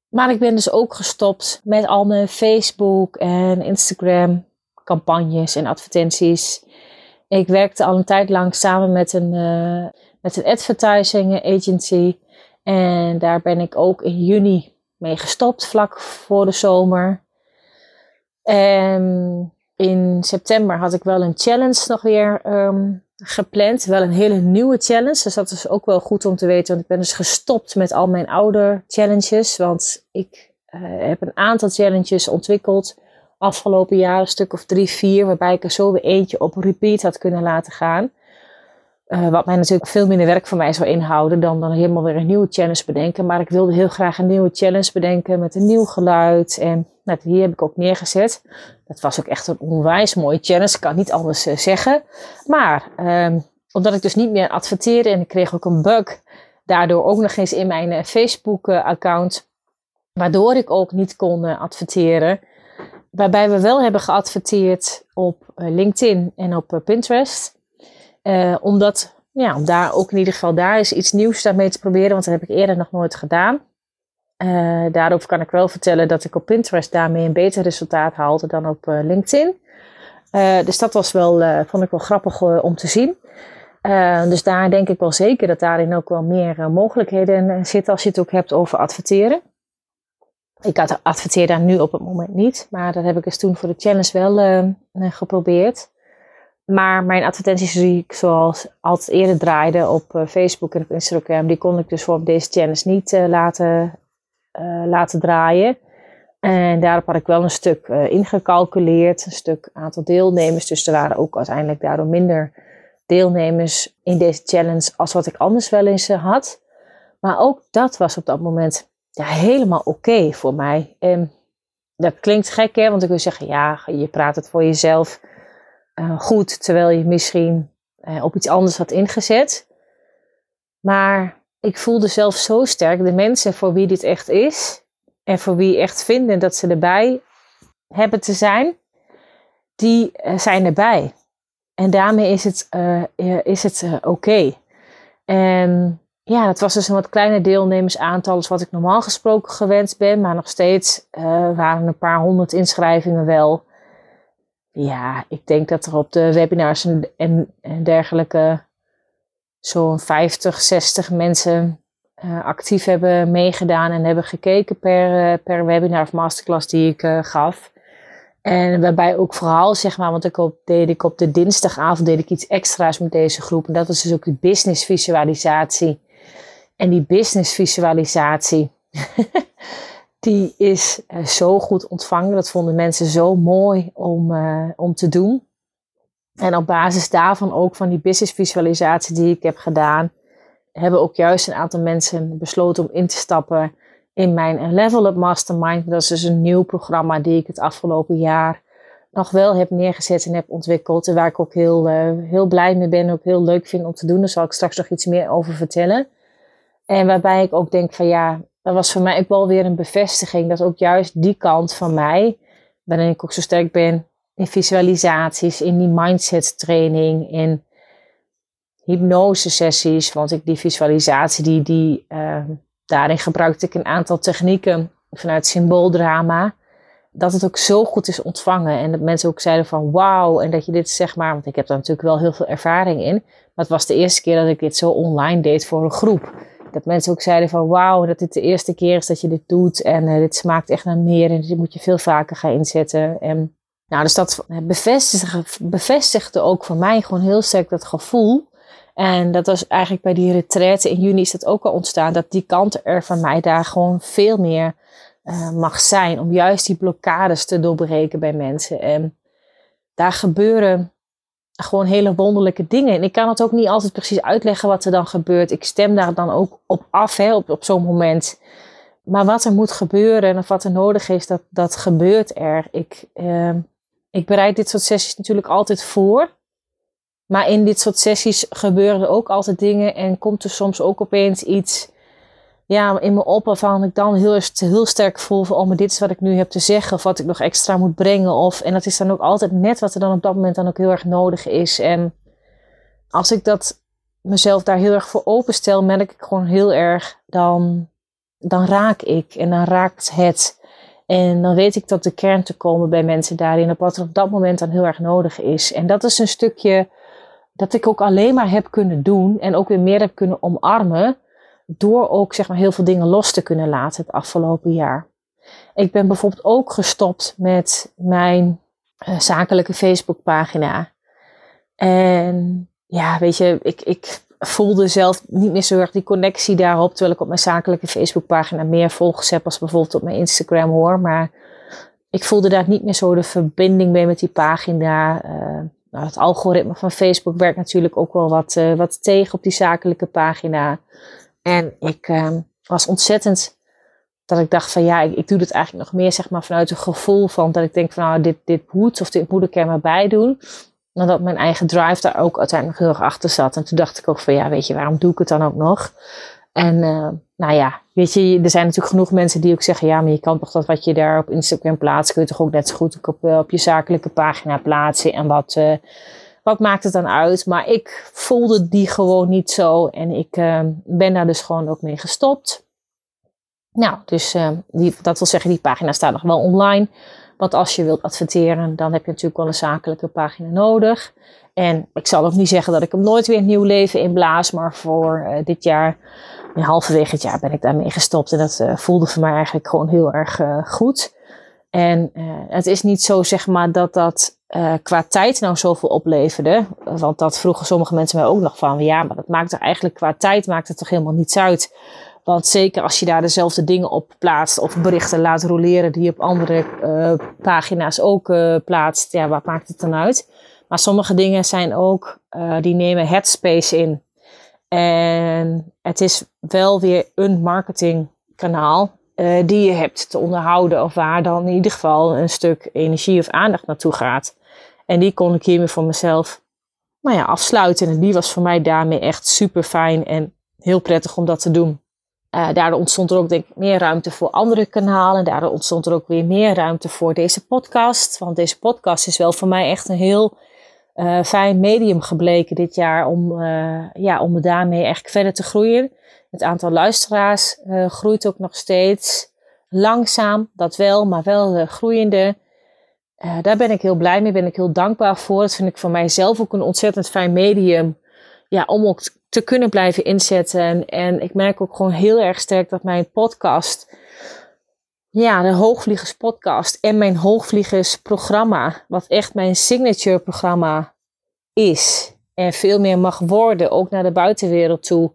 maar ik ben dus ook gestopt met al mijn Facebook en Instagram campagnes en advertenties. Ik werkte al een tijd lang samen met een, uh, met een advertising agency. En daar ben ik ook in juni mee gestopt vlak voor de zomer. En in september had ik wel een challenge nog weer ehm, gepland. Wel een hele nieuwe challenge. Dus dat is ook wel goed om te weten. Want ik ben dus gestopt met al mijn oude challenges. Want ik uh, heb een aantal challenges ontwikkeld. Afgelopen jaar een stuk of drie, vier. Waarbij ik er zo weer eentje op repeat had kunnen laten gaan. Uh, wat mij natuurlijk veel minder werk voor mij zou inhouden dan dan helemaal weer een nieuwe challenge bedenken. Maar ik wilde heel graag een nieuwe challenge bedenken met een nieuw geluid. En nou, die heb ik ook neergezet. Dat was ook echt een onwijs mooie challenge, ik kan niet anders uh, zeggen. Maar um, omdat ik dus niet meer adverteerde en ik kreeg ook een bug, daardoor ook nog eens in mijn uh, Facebook-account, waardoor ik ook niet kon adverteren. Waarbij we wel hebben geadverteerd op LinkedIn en op Pinterest. Uh, omdat, ja, om daar ook in ieder geval daar is iets nieuws daarmee te proberen, want dat heb ik eerder nog nooit gedaan. Daarover kan ik wel vertellen dat ik op Pinterest daarmee een beter resultaat haalde dan op LinkedIn. dus dat was wel, vond ik wel grappig om te zien. dus daar denk ik wel zeker dat daarin ook wel meer mogelijkheden zitten als je het ook hebt over adverteren. Ik adverteer daar nu op het moment niet, maar dat heb ik eens toen voor de challenge wel geprobeerd. Maar mijn advertenties die ik zoals altijd eerder draaide op uh, Facebook en op Instagram, die kon ik dus voor deze challenge niet laten, laten draaien. En daarop had ik wel een stuk ingecalculeerd, een stuk aantal deelnemers. Dus er waren ook uiteindelijk daardoor minder deelnemers in deze challenge als wat ik anders wel eens had. Maar ook dat was op dat moment ja, helemaal oké voor mij. En dat klinkt gek hè, want ik wil zeggen, ja, je praat het voor jezelf uh, goed, terwijl je misschien uh, op iets anders had ingezet. Maar ik voelde zelf zo sterk de mensen voor wie dit echt is en voor wie echt vinden dat ze erbij hebben te zijn, die uh, zijn erbij. En daarmee is het, is het oké. En ja, het was dus een wat kleiner deelnemersaantal als wat ik normaal gesproken gewend ben. Maar nog steeds waren een paar honderd inschrijvingen wel. Ja, ik denk dat er op de webinars en, en, dergelijke zo'n 50, 60 mensen uh, actief hebben meegedaan en hebben gekeken per, uh, per webinar of masterclass die ik gaf. En waarbij ook vooral, zeg maar, want ik op, deed ik op de dinsdagavond deed ik iets extra's met deze groep. En dat was dus ook die business visualisatie. En die business visualisatie, die is uh, zo goed ontvangen. Dat vonden mensen zo mooi om, uh, om te doen. En op basis daarvan ook van die business visualisatie die ik heb gedaan, hebben ook juist een aantal mensen besloten om in te stappen in mijn Level Up Mastermind. Dat is dus een nieuw programma die ik het afgelopen jaar nog wel heb neergezet en heb ontwikkeld. En waar ik ook heel, uh, heel blij mee ben en ook heel leuk vind om te doen. Daar zal ik straks nog iets meer over vertellen. En waarbij ik ook denk van ja, dat was voor mij ook wel weer een bevestiging dat ook juist die kant van mij, waarin ik ook zo sterk ben in visualisaties, in die mindset training, in hypnose sessies, want ik die visualisatie, die, die, uh, daarin gebruikte ik een aantal technieken vanuit symbooldrama, dat het ook zo goed is ontvangen en dat mensen ook zeiden van wauw en dat je dit zeg maar, want ik heb daar natuurlijk wel heel veel ervaring in, maar het was de eerste keer dat ik dit zo online deed voor een groep dat mensen ook zeiden van wauw, dat dit de eerste keer is dat je dit doet. En uh, dit smaakt echt naar meer en dit moet je veel vaker gaan inzetten. En nou, dus dat bevestigde, ook voor mij gewoon heel sterk dat gevoel. En dat was eigenlijk bij die retraite in juni is dat ook al ontstaan. Dat die kant er van mij daar gewoon veel meer uh, mag zijn. Om juist die blokkades te doorbreken bij mensen. En daar gebeuren gewoon hele wonderlijke dingen. En ik kan het ook niet altijd precies uitleggen wat er dan gebeurt. Ik stem daar dan ook op af, hè, op, op zo'n moment. Maar wat er moet gebeuren of wat er nodig is, dat, dat gebeurt er. Ik, uh, ik bereid dit soort sessies natuurlijk altijd voor. Maar in dit soort sessies gebeuren er ook altijd dingen en komt er soms ook opeens iets ja, in me op waarvan ik dan heel, heel sterk voel van, oh, maar dit is wat ik nu heb te zeggen of wat ik nog extra moet brengen. Of, en dat is dan ook altijd net wat er dan op dat moment dan ook heel erg nodig is. En als ik dat mezelf daar heel erg voor openstel, merk ik gewoon heel erg, dan, dan raak ik en dan raakt het. En dan weet ik tot de kern te komen bij mensen daarin, op wat er op dat moment dan heel erg nodig is. En dat is een stukje dat ik ook alleen maar heb kunnen doen en ook weer meer heb kunnen omarmen door ook zeg maar heel veel dingen los te kunnen laten het afgelopen jaar. Ik ben bijvoorbeeld ook gestopt met mijn uh, zakelijke Facebookpagina. En ja, weet je, ik, ik voelde zelf niet meer zo erg die connectie daarop. Terwijl ik op mijn zakelijke Facebookpagina meer volgers heb als bijvoorbeeld op mijn Instagram hoor. Maar ik voelde daar niet meer zo de verbinding mee met die pagina. Uh, nou, het algoritme van Facebook werkt natuurlijk ook wel wat, uh, wat tegen op die zakelijke pagina. En ik uh, was ontzettend dat ik dacht van ja, ik, doe dit eigenlijk nog meer zeg maar vanuit een gevoel van dat ik denk van nou dit, dit moet of dit moet ik er maar bij doen. En dat mijn eigen drive daar ook uiteindelijk heel erg achter zat. En toen dacht ik ook van ja, weet je, waarom doe ik het dan ook nog? En uh, nou ja, weet je, er zijn natuurlijk genoeg mensen die ook zeggen, ja, maar je kan toch dat wat je daar op Instagram plaatst, kun je toch ook net zo goed op, eh, je zakelijke pagina plaatsen. En wat, uh, wat maakt het dan uit? Maar ik voelde die gewoon niet zo en ik uh, ben daar dus gewoon ook mee gestopt. Nou, dus die, dat wil zeggen, die pagina staat nog wel online. Want als je wilt adverteren, dan heb je natuurlijk wel een zakelijke pagina nodig. En ik zal ook niet zeggen dat ik hem nooit weer een nieuw leven inblaas, maar voor uh, dit jaar, halverwege het jaar, ben ik daarmee gestopt. En dat uh, voelde voor mij eigenlijk gewoon heel erg uh, goed. En het is niet zo, zeg maar, dat dat qua tijd nou zoveel opleverde. Want dat vroegen sommige mensen mij ook nog van, ja, maar dat maakt er eigenlijk qua tijd maakt het toch helemaal niets uit. Want zeker als je daar dezelfde dingen op plaatst of berichten laat roleren die je op andere uh, pagina's ook uh, plaatst, ja, wat maakt het dan uit? Maar sommige dingen zijn ook, die nemen headspace in. En het is wel weer een marketingkanaal die je hebt te onderhouden of waar dan in ieder geval een stuk energie of aandacht naartoe gaat. En die kon ik hiermee voor mezelf nou ja, afsluiten. En die was voor mij daarmee echt super fijn en heel prettig om dat te doen. Uh, daardoor ontstond er ook denk ik meer ruimte voor andere kanalen. Daardoor ontstond er ook weer meer ruimte voor deze podcast. Want deze podcast is wel voor mij echt een heel uh, fijn medium gebleken dit jaar. Om, uh, ja, om daarmee echt verder te groeien. Het aantal luisteraars groeit ook nog steeds. Langzaam, dat wel, maar wel groeiende. Daar ben ik heel blij mee, ben ik heel dankbaar voor. Dat vind ik voor mijzelf ook een ontzettend fijn medium. Ja, om ook te kunnen blijven inzetten. En ik merk ook gewoon heel erg sterk dat mijn podcast, ja, de Hoogvliegers podcast en mijn Hoogvliegers programma, wat echt mijn signature programma is en veel meer mag worden, ook naar de buitenwereld toe.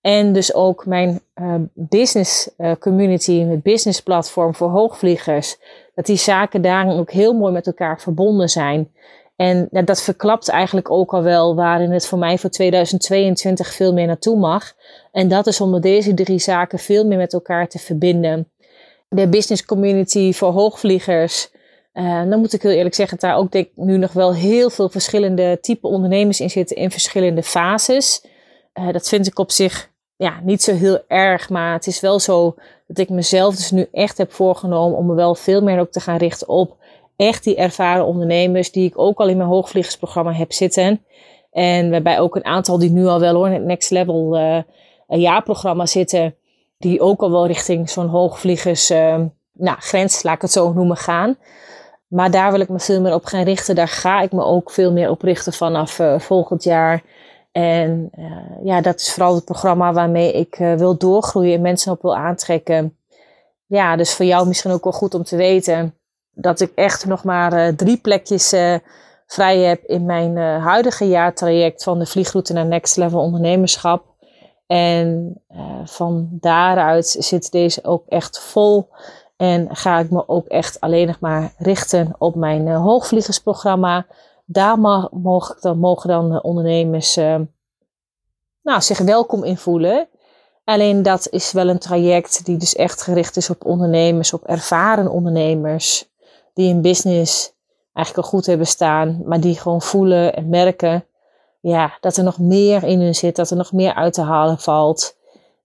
En dus ook mijn uh, business uh, community, mijn business platform voor hoogvliegers. Dat die zaken daarin ook heel mooi met elkaar verbonden zijn. En ja, dat verklapt eigenlijk ook al wel waarin het voor mij voor 2022 veel meer naartoe mag. En dat is om deze drie zaken veel meer met elkaar te verbinden. De business community voor hoogvliegers. Uh, dan moet ik heel eerlijk zeggen, dat daar ook nu nog wel heel veel verschillende type ondernemers in zitten in verschillende fases. Uh, dat vind ik op zich ja, niet zo heel erg, maar het is wel zo dat ik mezelf dus nu echt heb voorgenomen om me wel veel meer ook te gaan richten op echt die ervaren ondernemers die ik ook al in mijn hoogvliegersprogramma heb zitten. En waarbij ook een aantal die nu al wel hoor, in het Next Level uh, jaarprogramma zitten. Die ook al wel richting zo'n hoogvliegers uh, nou, grens, laat ik het zo noemen, gaan. Maar daar wil ik me veel meer op gaan richten. Daar ga ik me ook veel meer op richten vanaf uh, volgend jaar. En ja, dat is vooral het programma waarmee ik wil doorgroeien en mensen op wil aantrekken. Ja, dus voor jou misschien ook wel goed om te weten dat ik echt nog maar uh, drie plekjes vrij heb in mijn huidige jaartraject van de vliegroute naar Next Level Ondernemerschap. En van daaruit zit deze ook echt vol. En ga ik me ook echt alleen nog maar richten op mijn hoogvliegersprogramma. Daar mogen, dan, mogen dan ondernemers nou, zich welkom in voelen. Alleen dat is wel een traject die dus echt gericht is op ondernemers, op ervaren ondernemers die een business eigenlijk al goed hebben staan, maar die gewoon voelen en merken ja, dat er nog meer in hun zit, dat er nog meer uit te halen valt.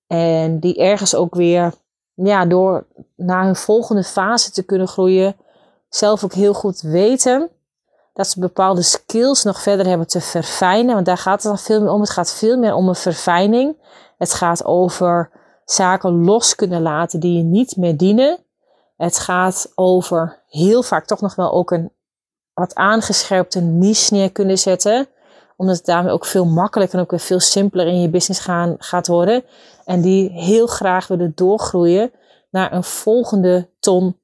En die ergens ook weer, ja, door naar hun volgende fase te kunnen groeien, zelf ook heel goed weten dat ze bepaalde skills nog verder hebben te verfijnen. Want daar gaat het dan veel meer om. Het gaat veel meer om een verfijning. Het gaat over zaken los kunnen laten die je niet meer dienen. Het gaat over heel vaak toch nog wel ook een wat aangescherpte niche neer kunnen zetten. Omdat het daarmee ook veel makkelijker en ook weer veel simpeler in je business gaan, gaat worden. En die heel graag willen doorgroeien naar een volgende ton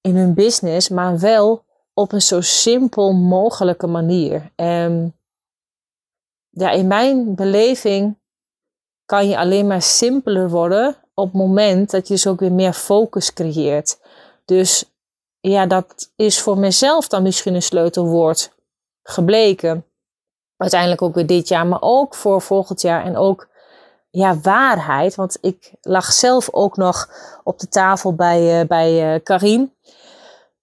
in hun business, maar wel op een zo simpel mogelijke manier. En ja, in mijn beleving kan je alleen maar simpeler worden op het moment dat je dus ook weer meer focus creëert. Dus ja, dat is voor mezelf dan misschien een sleutelwoord gebleken. Uiteindelijk ook weer dit jaar, maar ook voor volgend jaar en ook ja, waarheid. Want ik lag zelf ook nog op de tafel bij, uh, bij uh, Karim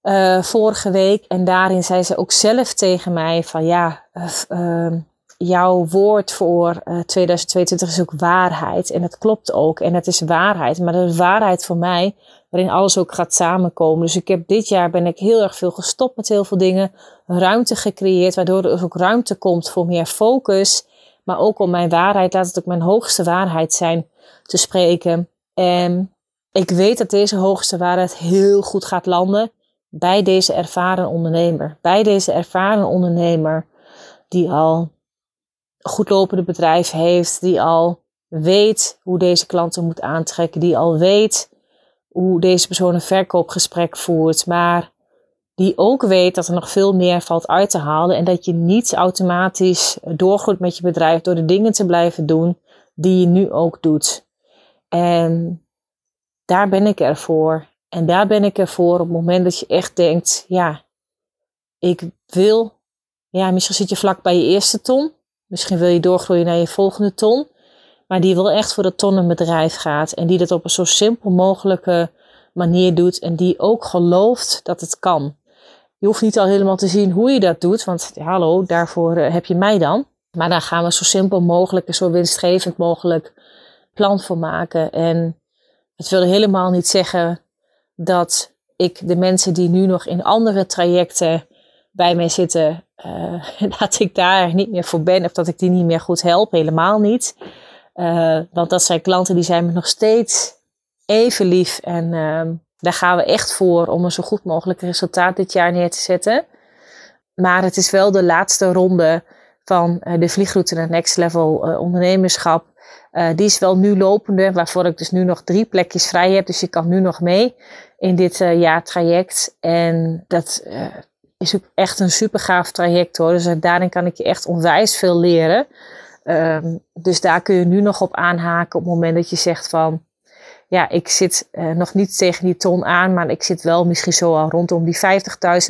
uh, vorige week. En daarin zei ze ook zelf tegen mij van ja, ehm, jouw woord voor 2022 is ook waarheid. En dat klopt ook. En het is waarheid. Maar dat is waarheid voor mij waarin alles ook gaat samenkomen. Dus ik heb dit jaar ben ik heel erg veel gestopt met heel veel dingen. Ruimte gecreëerd, waardoor er ook ruimte komt voor meer focus. Maar ook om mijn waarheid, laat het ook mijn hoogste waarheid zijn, te spreken. En ik weet dat deze hoogste waarheid heel goed gaat landen bij deze ervaren ondernemer. Bij deze ervaren ondernemer die al een lopende bedrijf heeft, die al weet hoe deze klanten moet aantrekken, die al weet hoe deze persoon een verkoopgesprek voert, maar die ook weet dat er nog veel meer valt uit te halen en dat je niet automatisch doorgroeit met je bedrijf door de dingen te blijven doen die je nu ook doet. En daar ben ik er voor. En daar ben ik er voor op het moment dat je echt denkt, ja, ik wil, ja, misschien zit je vlak bij je eerste ton. Misschien wil je doorgroeien naar je volgende ton maar die wel echt voor het tonnenbedrijf gaat en die dat op een zo simpel mogelijke manier doet en die ook gelooft dat het kan. Je hoeft niet al helemaal te zien hoe je dat doet, want hallo, daarvoor eh, heb je mij dan. Maar daar gaan we zo simpel mogelijk en zo winstgevend mogelijk plan voor maken. En het wil helemaal niet zeggen dat ik de mensen die nu nog in andere trajecten bij mij zitten, uh, dat ik daar niet meer voor ben of dat ik die niet meer goed help. Helemaal niet. Uh, want dat zijn klanten die zijn me nog steeds even lief. En uh, daar gaan we echt voor om een zo goed mogelijk resultaat dit jaar neer te zetten. Maar het is wel de laatste ronde van uh, de vliegroute naar Next Level uh, ondernemerschap. die is wel nu lopende, waarvoor ik dus nu nog drie plekjes vrij heb. Dus je kan nu nog mee in dit jaartraject. En dat is ook echt een super gaaf traject hoor. Dus daarin kan ik je echt onwijs veel leren. Um, dus daar kun je nu nog op aanhaken op het moment dat je zegt van, ja, ik zit uh, nog niet tegen die ton aan, maar ik zit wel misschien zo al rondom die 50.000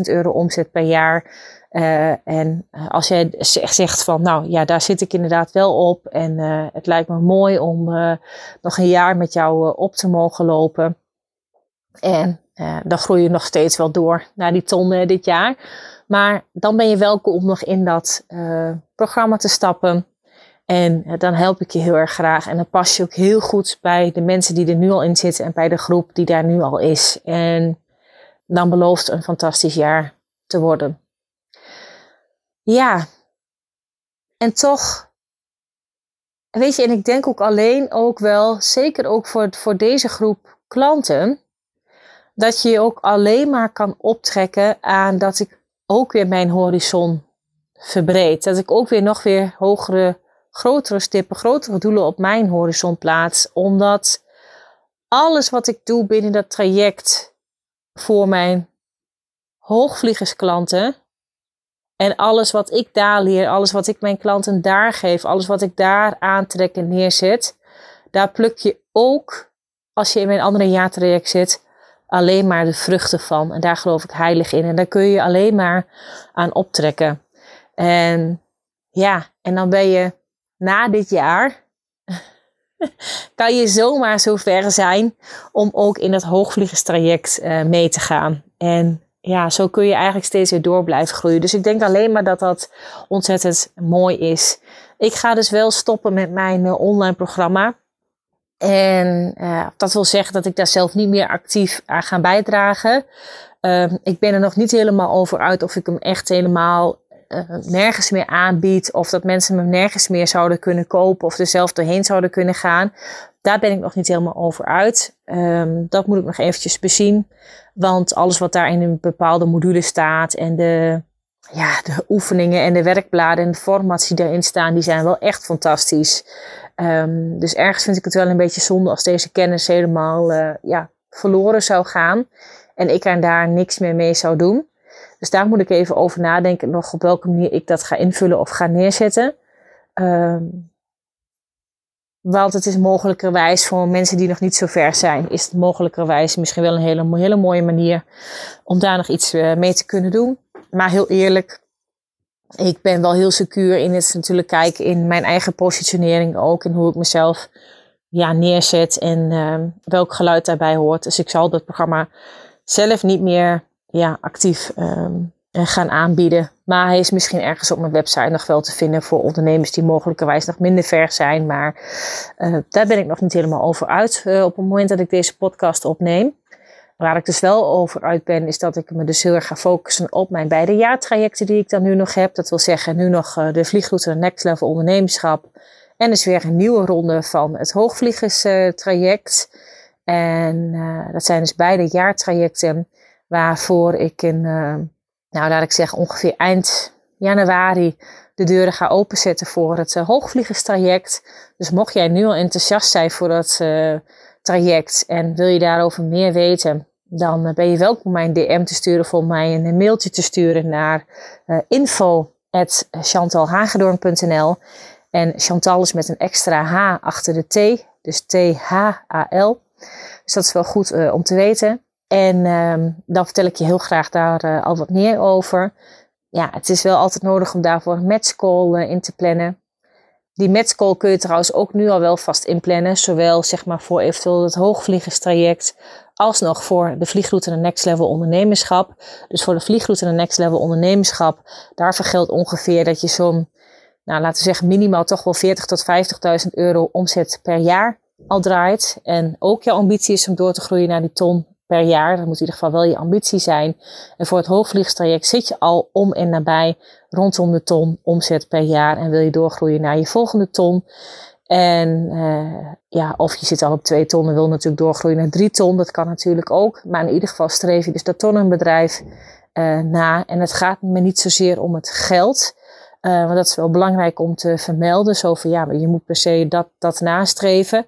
euro omzet per jaar. Uh, en uh, als jij zegt van, nou ja, daar zit ik inderdaad wel op en het lijkt me mooi om nog een jaar met jou op te mogen lopen. En dan groei je nog steeds wel door naar die ton dit jaar. Maar dan ben je welkom om nog in dat programma te stappen. En eh, dan help ik je heel erg graag. En dan pas je ook heel goed bij de mensen die er nu al in zitten en bij de groep die daar nu al is. En dan belooft een fantastisch jaar te worden. Ja. En toch, weet je, en ik denk ook alleen ook wel, zeker ook voor, voor deze groep klanten, dat je je ook alleen maar kan optrekken aan dat ik ook weer mijn horizon verbreed. Dat ik ook weer nog weer hogere grotere stippen, grotere doelen op mijn horizon plaats. Omdat alles wat ik doe binnen dat traject voor mijn hoogvliegersklanten en alles wat ik daar leer, alles wat ik mijn klanten daar geef, alles wat ik daar aantrek en neerzet, daar pluk je ook, als je in mijn andere jaartraject zit, alleen maar de vruchten van. En daar geloof ik heilig in. En daar kun je alleen maar aan optrekken. En ja, en dan ben je na dit jaar kan je zomaar zover zijn om ook in dat hoogvliegerstraject uh, mee te gaan. En ja, zo kun je eigenlijk steeds weer door blijven groeien. Dus ik denk alleen maar dat dat ontzettend mooi is. Ik ga dus wel stoppen met mijn uh, online programma. En uh, dat wil zeggen dat ik daar zelf niet meer actief aan ga bijdragen. Uh, ik ben er nog niet helemaal over uit of ik hem echt helemaal uh, nergens meer aanbiedt. Of dat mensen me nergens meer zouden kunnen kopen. Of er zelf doorheen zouden kunnen gaan. Daar ben ik nog niet helemaal over uit. Um, dat moet ik nog eventjes bezien. Want alles wat daar in een bepaalde module staat. En de, ja, de oefeningen en de werkbladen en de formats die daarin staan. Die zijn wel echt fantastisch. Um, dus ergens vind ik het wel een beetje zonde als deze kennis helemaal uh, ja, verloren zou gaan en ik daar niks meer mee zou doen. Dus daar moet ik even over nadenken nog op welke manier ik dat ga invullen of ga neerzetten. Um, want het is mogelijkerwijs voor mensen die nog niet zo ver zijn, is het mogelijkerwijs misschien wel een hele, hele mooie manier om daar nog iets eh, mee te kunnen doen. Maar heel eerlijk, ik ben wel heel secuur in het natuurlijk kijken in mijn eigen positionering ook. En hoe ik mezelf ja, neerzet en uh, welk geluid daarbij hoort. Dus ik zal dat programma zelf niet meer ja, actief um, gaan aanbieden. Maar hij is misschien ergens op mijn website nog wel te vinden voor ondernemers die mogelijkerwijs nog minder ver zijn. Maar uh, daar ben ik nog niet helemaal over uit uh, op het moment dat ik deze podcast opneem. Waar ik dus wel over uit ben, is dat ik me dus heel erg ga focussen op mijn beide jaartrajecten die ik dan nu nog heb. Dat wil zeggen, nu nog uh, de vliegroute Next Level Ondernemerschap. En dus weer een nieuwe ronde van het hoogvliegerstraject. En dat zijn dus beide jaartrajecten waarvoor ik in nou laat ik zeggen ongeveer eind januari de deuren ga openzetten voor het uh, hoogvliegerstraject. Dus mocht jij nu al enthousiast zijn voor dat uh, traject en wil je daarover meer weten, dan uh, ben je welkom mij een DM te sturen of mij een mailtje te sturen naar info.chantalhagedorn.nl En Chantal is met een extra H achter de T, dus T-H-A-L. Dus dat is wel goed om te weten. En um, dan vertel ik je heel graag daar uh, al wat meer over. Ja, het is wel altijd nodig om daarvoor een matchcall uh, in te plannen. Die matchcall kun je trouwens ook nu al wel vast inplannen. Zowel zeg maar voor eventueel het hoogvliegerstraject als nog voor de vliegroute naar Next Level ondernemerschap. Dus voor de vliegroute naar Next Level ondernemerschap, daarvoor geldt ongeveer dat je zo'n, nou laten we zeggen minimaal toch wel 40 tot 50.000 euro omzet per jaar al draait. En ook jouw ambitie is om door te groeien naar die ton per jaar. Dat moet in ieder geval wel je ambitie zijn. En voor het hoogvliegstraject zit je al om en nabij rondom de ton omzet per jaar. En wil je doorgroeien naar je volgende ton. En uh, ja, of je zit al op twee ton en wil natuurlijk doorgroeien naar drie ton. Dat kan natuurlijk ook. Maar in ieder geval streef je dus dat tonnenbedrijf uh, na. En het gaat me niet zozeer om het geld. Uh, want dat is wel belangrijk om te vermelden. Zo van ja, maar je moet per se dat, dat nastreven.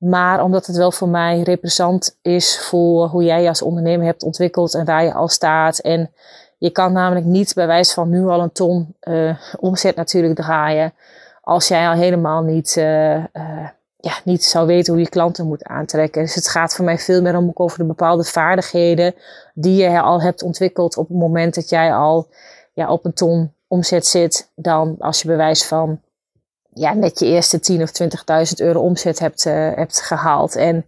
Maar omdat het wel voor mij represent is voor hoe jij je als ondernemer hebt ontwikkeld en waar je al staat. En je kan namelijk niet bij wijze van nu al een ton uh, omzet natuurlijk draaien. Als jij al helemaal niet, uh, uh, ja, niet zou weten hoe je klanten moet aantrekken. Dus het gaat voor mij veel meer om over de bepaalde vaardigheden die je al hebt ontwikkeld op het moment dat jij al ja, op een ton omzet zit. Dan als je bewijs van ja, net je eerste 10 of 20.000 euro omzet hebt, uh, hebt gehaald. En,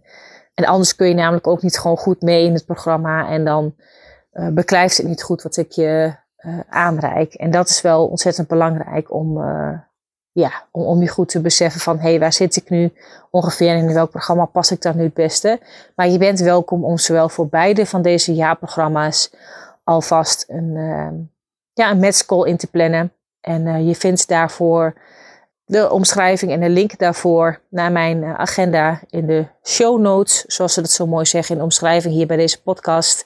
en anders kun je namelijk ook niet gewoon goed mee in het programma. En dan uh, beklijft het niet goed wat ik je uh, aanreik. En dat is wel ontzettend belangrijk om, ja, om, om je goed te beseffen van... hé, hey, waar zit ik nu ongeveer en in welk programma pas ik dan nu het beste? Maar je bent welkom om zowel voor beide van deze jaarprogramma's... alvast een, ja, een matchcall in te plannen. En je vindt daarvoor de omschrijving en de link daarvoor naar mijn eh, agenda in de show notes, zoals ze dat zo mooi zeggen in de omschrijving hier bij deze podcast.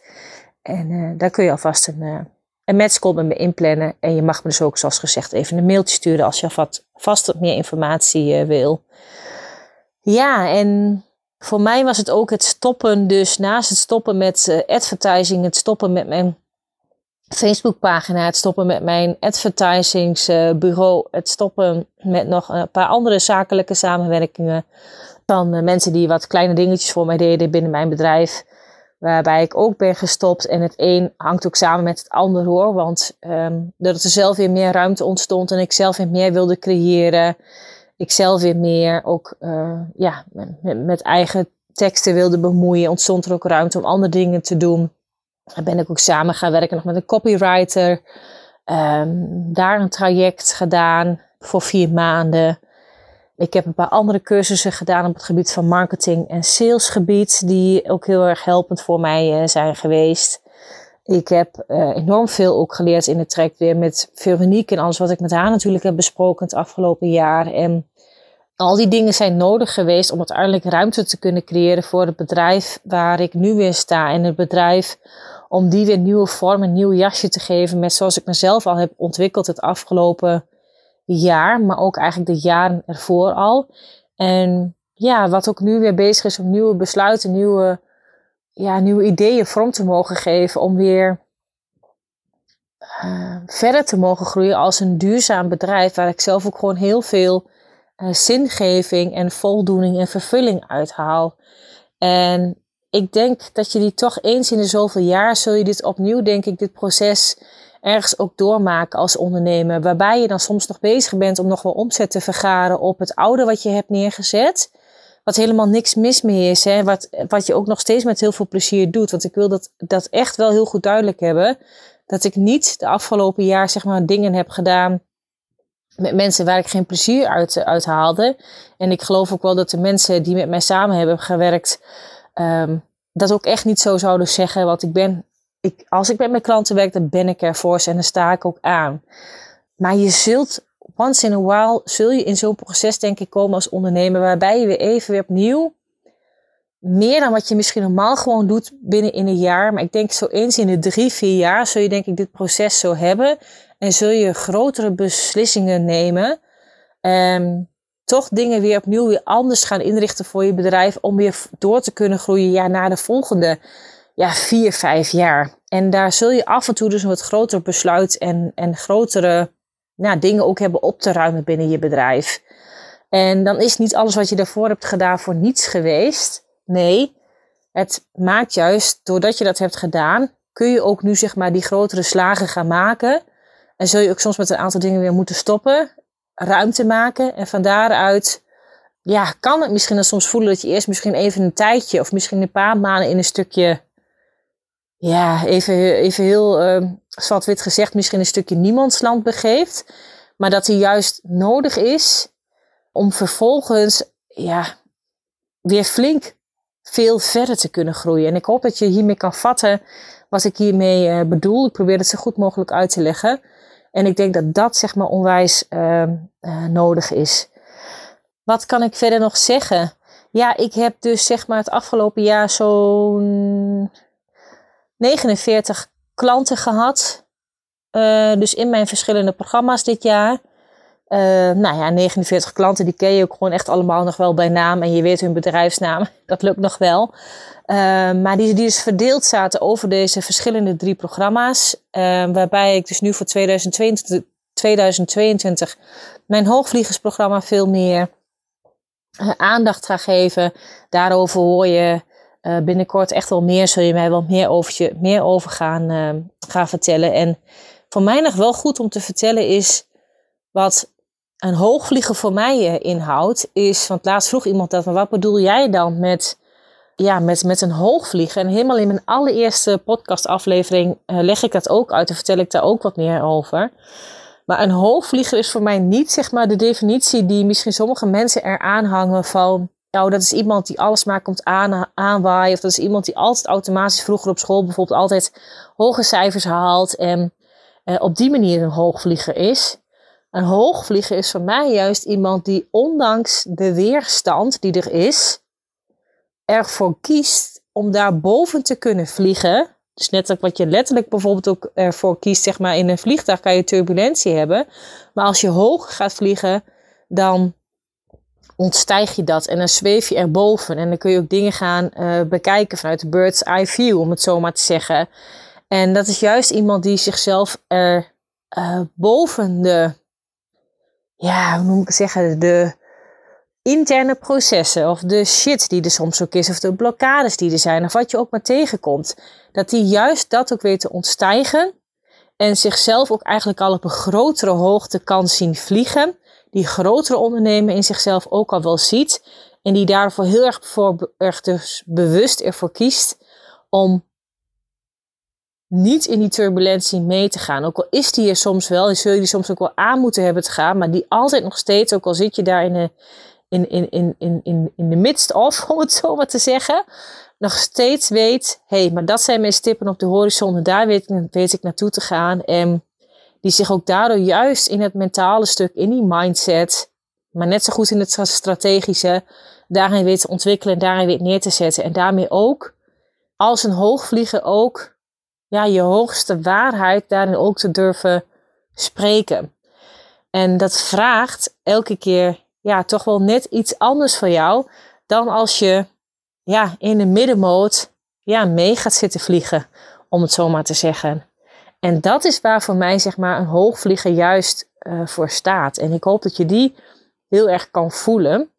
En uh, daar kun je alvast een, uh, een met me inplannen. En je mag me dus ook, zoals gezegd, even een mailtje sturen als je alvast vast wat meer informatie wil. Ja, en voor mij was het ook het stoppen, dus naast het stoppen met advertising, het stoppen met mijn Facebookpagina, het stoppen met mijn advertisingsbureau, het stoppen met nog een paar andere zakelijke samenwerkingen van eh, mensen die wat kleine dingetjes voor mij deden binnen mijn bedrijf. Waarbij ik ook ben gestopt. En het een hangt ook samen met het ander hoor. Want um, dat er zelf weer meer ruimte ontstond en ik zelf weer meer wilde creëren. Ik zelf weer meer ook uh, ja, met eigen teksten wilde bemoeien. Ontstond er ook ruimte om andere dingen te doen. Ben ik ook samen gaan werken nog met een copywriter. Um, daar een traject gedaan voor vier maanden. Ik heb een paar andere cursussen gedaan op het gebied van marketing en salesgebied, die ook heel erg helpend voor mij uh, zijn geweest. Ik heb uh, enorm veel ook geleerd in het traject weer met Veronique en alles wat ik met haar natuurlijk heb besproken het afgelopen jaar. En al die dingen zijn nodig geweest om uiteindelijk ruimte te kunnen creëren voor het bedrijf waar ik nu weer sta. En het bedrijf om die weer nieuwe vorm, een nieuw jasje te geven met zoals ik mezelf al heb ontwikkeld het afgelopen jaar, maar ook eigenlijk de jaren ervoor al. En ja, wat ook nu weer bezig is om nieuwe besluiten, nieuwe ja, nieuwe ideeën vorm te mogen geven om weer uh, verder te mogen groeien als een duurzaam bedrijf waar ik zelf ook gewoon heel veel uh, zingeving en voldoening en vervulling uithaal. En ik denk dat je die toch eens in de zoveel jaar zul je dit opnieuw, denk ik, dit proces ergens ook doormaken als ondernemer. Waarbij je dan soms nog bezig bent om nog wel omzet te vergaren op het oude wat je hebt neergezet. Wat helemaal niks mis mee is. Hè? Wat, wat je ook nog steeds met heel veel plezier doet. Want ik wil dat, dat echt wel heel goed duidelijk hebben. Dat ik niet de afgelopen jaar zeg maar dingen heb gedaan met mensen waar ik geen plezier uit, uit haalde. En ik geloof ook wel dat de mensen die met mij samen hebben gewerkt, um, dat ook echt niet zo zouden zeggen. Want ik ben, ik, als ik met mijn klanten werk, dan ben ik er voor ze en dan sta ik ook aan. Maar je zult, once in a while, zul je in zo'n proces denk ik komen als ondernemer, waarbij je weer even weer opnieuw meer dan wat je misschien normaal gewoon doet binnen in een jaar. Maar ik denk zo eens in de drie, vier jaar zul je denk ik dit proces zo hebben. En zul je grotere beslissingen nemen. En toch dingen weer opnieuw weer anders gaan inrichten voor je bedrijf. Om weer door te kunnen groeien ja, naar de volgende ja, vier, vijf jaar. En daar zul je af en toe dus een wat groter besluit en, en grotere nou, dingen ook hebben op te ruimen binnen je bedrijf. En dan is niet alles wat je daarvoor hebt gedaan voor niets geweest. Nee, het maakt juist, doordat je dat hebt gedaan, kun je ook nu zeg maar die grotere slagen gaan maken. En zul je ook soms met een aantal dingen weer moeten stoppen, ruimte maken. En van daaruit, ja, kan het misschien dan soms voelen dat je eerst misschien even een tijdje of misschien een paar maanden in een stukje, ja, even, even heel uh, zwart-wit gezegd, misschien een stukje niemandsland begeeft. Maar dat die juist nodig is om vervolgens, ja, weer flink veel verder te kunnen groeien. En ik hoop dat je hiermee kan vatten wat ik hiermee uh, bedoel. Ik probeer het zo goed mogelijk uit te leggen. En ik denk dat dat zeg maar onwijs uh, uh, nodig is. Wat kan ik verder nog zeggen? Ja, ik heb dus zeg maar het afgelopen jaar zo'n 49 klanten gehad. dus in mijn verschillende programma's dit jaar. Uh, nou ja, 49 klanten, die ken je ook gewoon echt allemaal nog wel bij naam. En je weet hun bedrijfsnaam. Dat lukt nog wel. Uh, maar die, die dus verdeeld zaten over deze verschillende drie programma's. Uh, waarbij ik dus nu voor 2022, 2022 mijn hoogvliegersprogramma veel meer aandacht ga geven. Daarover hoor je binnenkort echt wel meer. Zul je mij wel meer over, meer over gaan, gaan vertellen. En voor mij nog wel goed om te vertellen is wat een hoogvliegen voor mij eh, inhoudt, is, want laatst vroeg iemand dat, maar wat bedoel jij dan met, ja, met, met een hoogvliegen? En helemaal in mijn allereerste podcastaflevering uh, leg ik dat ook uit en vertel ik daar ook wat meer over. Maar een hoogvlieger is voor mij niet zeg maar de definitie die misschien sommige mensen er aanhangen van, nou dat is iemand die alles maar komt aan, aanwaaien. Of dat is iemand die altijd automatisch vroeger op school bijvoorbeeld altijd hoge cijfers haalt en uh, op die manier een hoogvlieger is. Een hoogvlieger is voor mij juist iemand die ondanks de weerstand die er is, ervoor kiest om daar boven te kunnen vliegen. Dus net als wat je letterlijk bijvoorbeeld ook ervoor kiest, zeg maar in een vliegtuig kan je turbulentie hebben. Maar als je hoog gaat vliegen, dan ontstijg je dat en dan zweef je erboven. En dan kun je ook dingen gaan uh, bekijken vanuit de bird's eye view, om het zo maar te zeggen. En dat is juist iemand die zichzelf er uh, boven de ja, hoe noem ik zeggen, de interne processen of de shit die er soms ook is of de blokkades die er zijn of wat je ook maar tegenkomt, dat die juist dat ook weten ontstijgen en zichzelf ook eigenlijk al op een grotere hoogte kan zien vliegen, die grotere ondernemer in zichzelf ook al wel ziet en die daarvoor heel erg, voor, erg dus bewust ervoor kiest om niet in die turbulentie mee te gaan. Ook al is die er soms wel, en zul je die soms ook wel aan moeten hebben te gaan, maar die altijd nog steeds, ook al zit je daar in de, in, in, in, in, in, in de midst of, om het zo maar te zeggen, nog steeds weet, hé, hey, maar dat zijn mijn stippen op de horizon en daar weet ik, weet ik naartoe te gaan. En die zich ook daardoor juist in het mentale stuk, in die mindset, maar net zo goed in het strategische, daarin weet te ontwikkelen en daarin weet neer te zetten. En daarmee ook, als een hoogvlieger ook ja, je hoogste waarheid daarin ook te durven spreken. En dat vraagt elke keer ja, toch wel net iets anders van jou dan als je ja, in de middenmoot ja, mee gaat zitten vliegen, om het zo maar te zeggen. En dat is waar voor mij zeg maar een hoogvlieger juist uh, voor staat. En ik hoop dat je die heel erg kan voelen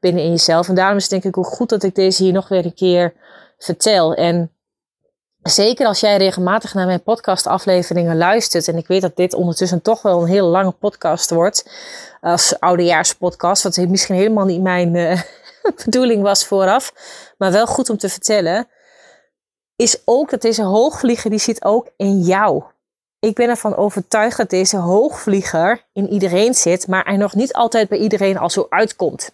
binnen in jezelf. En daarom is het denk ik ook goed dat ik deze hier nog weer een keer vertel. En zeker als jij regelmatig naar mijn podcastafleveringen luistert. En ik weet dat dit ondertussen toch wel een hele lange podcast wordt. Als oudejaarspodcast. Wat misschien helemaal niet mijn uh, bedoeling was vooraf. Maar wel goed om te vertellen. Is ook dat deze hoogvlieger die zit ook in jou. Ik ben ervan overtuigd dat deze hoogvlieger in iedereen zit. Maar hij nog niet altijd bij iedereen al zo uitkomt.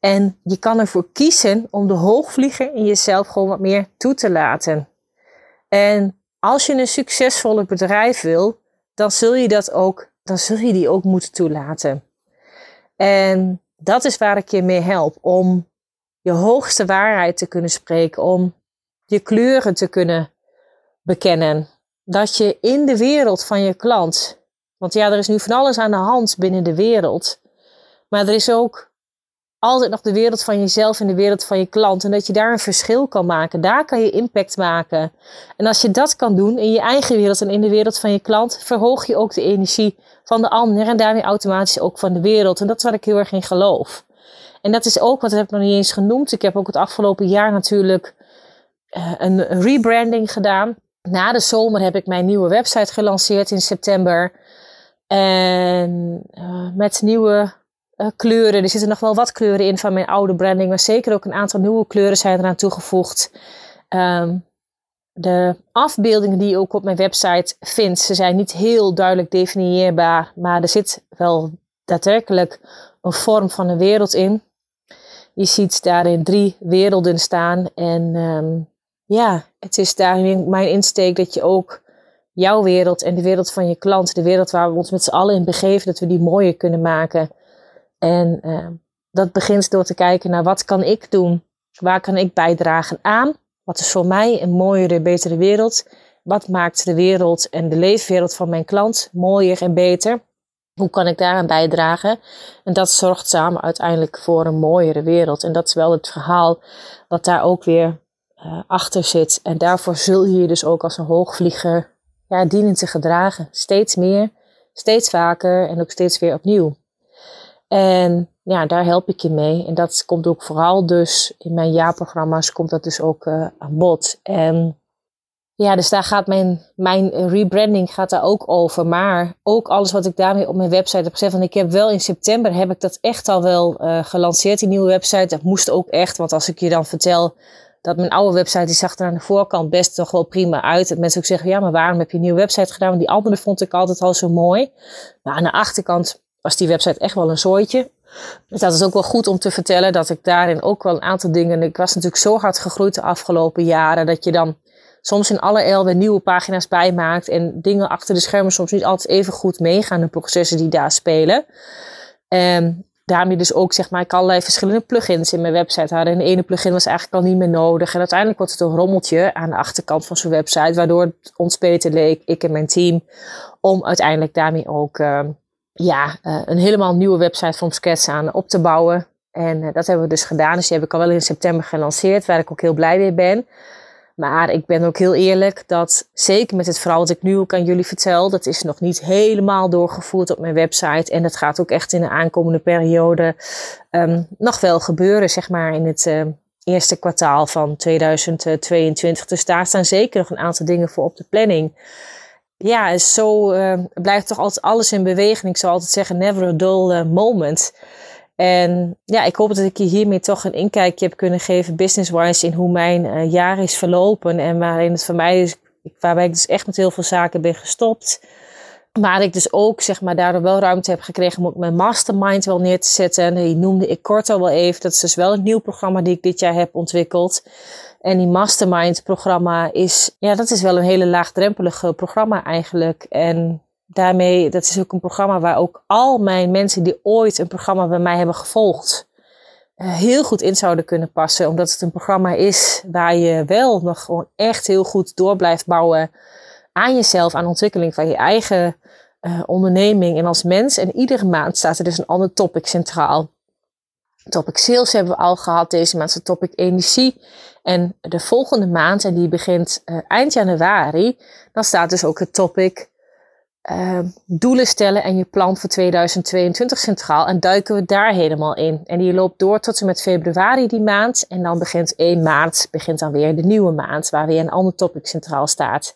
En je kan ervoor kiezen om de hoogvlieger in jezelf gewoon wat meer toe te laten. En als je een succesvolle bedrijf wil, dan zul je dat ook, dan zul je die ook moeten toelaten. En dat is waar ik je mee help. Om je hoogste waarheid te kunnen spreken. Om je kleuren te kunnen bekennen. Dat je in de wereld van je klant. Want ja, er is nu van alles aan de hand binnen de wereld. Maar er is ook altijd nog de wereld van jezelf en de wereld van je klant. En dat je daar een verschil kan maken. Daar kan je impact maken. En als je dat kan doen in je eigen wereld en in de wereld van je klant, verhoog je ook de energie van de ander en daarmee automatisch ook van de wereld. En dat is waar ik heel erg in geloof. En dat is ook, wat heb ik nog niet eens genoemd. Ik heb ook het afgelopen jaar natuurlijk uh, een rebranding gedaan. Na de zomer heb ik mijn nieuwe website gelanceerd in september. En uh, met nieuwe uh, kleuren. Er zitten nog wel wat kleuren in van mijn oude branding, maar zeker ook een aantal nieuwe kleuren zijn eraan toegevoegd. Um, de afbeeldingen die je ook op mijn website vindt, ze zijn niet heel duidelijk definieerbaar, maar er zit wel daadwerkelijk een vorm van een wereld in. Je ziet daarin drie werelden staan en um, ja, het is daarin mijn insteek dat je ook jouw wereld en de wereld van je klant, de wereld waar we ons met z'n allen in begeven, dat we die mooier kunnen maken. En uh, dat begint door te kijken naar wat kan ik doen? Waar kan ik bijdragen aan? Wat is voor mij een mooiere, betere wereld? Wat maakt de wereld en de leefwereld van mijn klant mooier en beter? Hoe kan ik daaraan bijdragen? En dat zorgt samen uiteindelijk voor een mooiere wereld. En dat is wel het verhaal wat daar ook weer uh, achter zit. En daarvoor zul je je dus ook als een hoogvlieger ja, dienen te gedragen. Steeds meer, steeds vaker en ook steeds weer opnieuw. En ja, daar help ik je mee. En dat komt ook vooral dus in mijn jaarprogramma's komt dat dus ook uh, aan bod. En ja, dus daar gaat mijn, mijn rebranding gaat daar ook over. Maar ook alles wat ik daarmee op mijn website heb gezet. Want ik heb wel in september heb ik dat echt al wel uh, gelanceerd, die nieuwe website. Dat moest ook echt. Want als ik je dan vertel dat mijn oude website, die zag er aan de voorkant best toch wel prima uit. Dat mensen ook zeggen, ja, maar waarom heb je een nieuwe website gedaan? Want die andere vond ik altijd al zo mooi. Maar aan de achterkant was die website echt wel een zooitje. Dus dat is ook wel goed om te vertellen dat ik daarin ook wel een aantal dingen. Ik was natuurlijk zo hard gegroeid de afgelopen jaren dat je dan soms in alle el nieuwe pagina's bijmaakt en dingen achter de schermen soms niet altijd even goed meegaan, de processen die daar spelen. En daarmee dus ook zeg maar, ik allerlei verschillende plugins in mijn website hadden. En ene plugin was eigenlijk al niet meer nodig. En uiteindelijk wordt het een rommeltje aan de achterkant van zo'n website, waardoor het ons beter leek, ik en mijn team, om uiteindelijk daarmee ook uh, ja, uh, een helemaal nieuwe website van scratch aan op te bouwen. En uh, dat hebben we dus gedaan. Dus die heb ik al wel in september gelanceerd, waar ik ook heel blij mee ben. Maar ik ben ook heel eerlijk dat zeker met het verhaal wat ik nu ook aan jullie vertel, dat is nog niet helemaal doorgevoerd op mijn website. En dat gaat ook echt in de aankomende periode um, nog wel gebeuren, zeg maar in het uh, eerste kwartaal van 2022. Dus daar staan zeker nog een aantal dingen voor op de planning ja, zo uh, blijft toch altijd alles in beweging. Ik zou altijd zeggen, never a dull uh, moment. En ja, ik hoop dat ik je hiermee toch een inkijkje heb kunnen geven, business-wise, in hoe mijn uh, jaar is verlopen. En waarin het voor mij is, waarbij ik dus echt met heel veel zaken ben gestopt. Maar ik dus ook, zeg maar, daardoor wel ruimte heb gekregen om ook mijn mastermind wel neer te zetten. En die noemde ik kort al wel even. Dat is dus wel een nieuw programma die ik dit jaar heb ontwikkeld. En die mastermind programma is, ja, dat is wel een hele laagdrempelige programma eigenlijk. En daarmee, dat is ook een programma waar ook al mijn mensen die ooit een programma bij mij hebben gevolgd, uh, heel goed in zouden kunnen passen. Omdat het een programma is waar je wel nog gewoon echt heel goed door blijft bouwen aan jezelf, aan ontwikkeling van je eigen uh, onderneming en als mens. En iedere maand staat er dus een ander topic centraal. Topic sales hebben we al gehad. Deze maand is topic energie. En de volgende maand, en die begint uh, eind januari, dan staat dus ook het topic uh, doelen stellen en je plan voor 2022 centraal. En duiken we daar helemaal in. En die loopt door tot en met februari die maand. En dan begint 1 maart, begint dan weer de nieuwe maand, waar weer een ander topic centraal staat.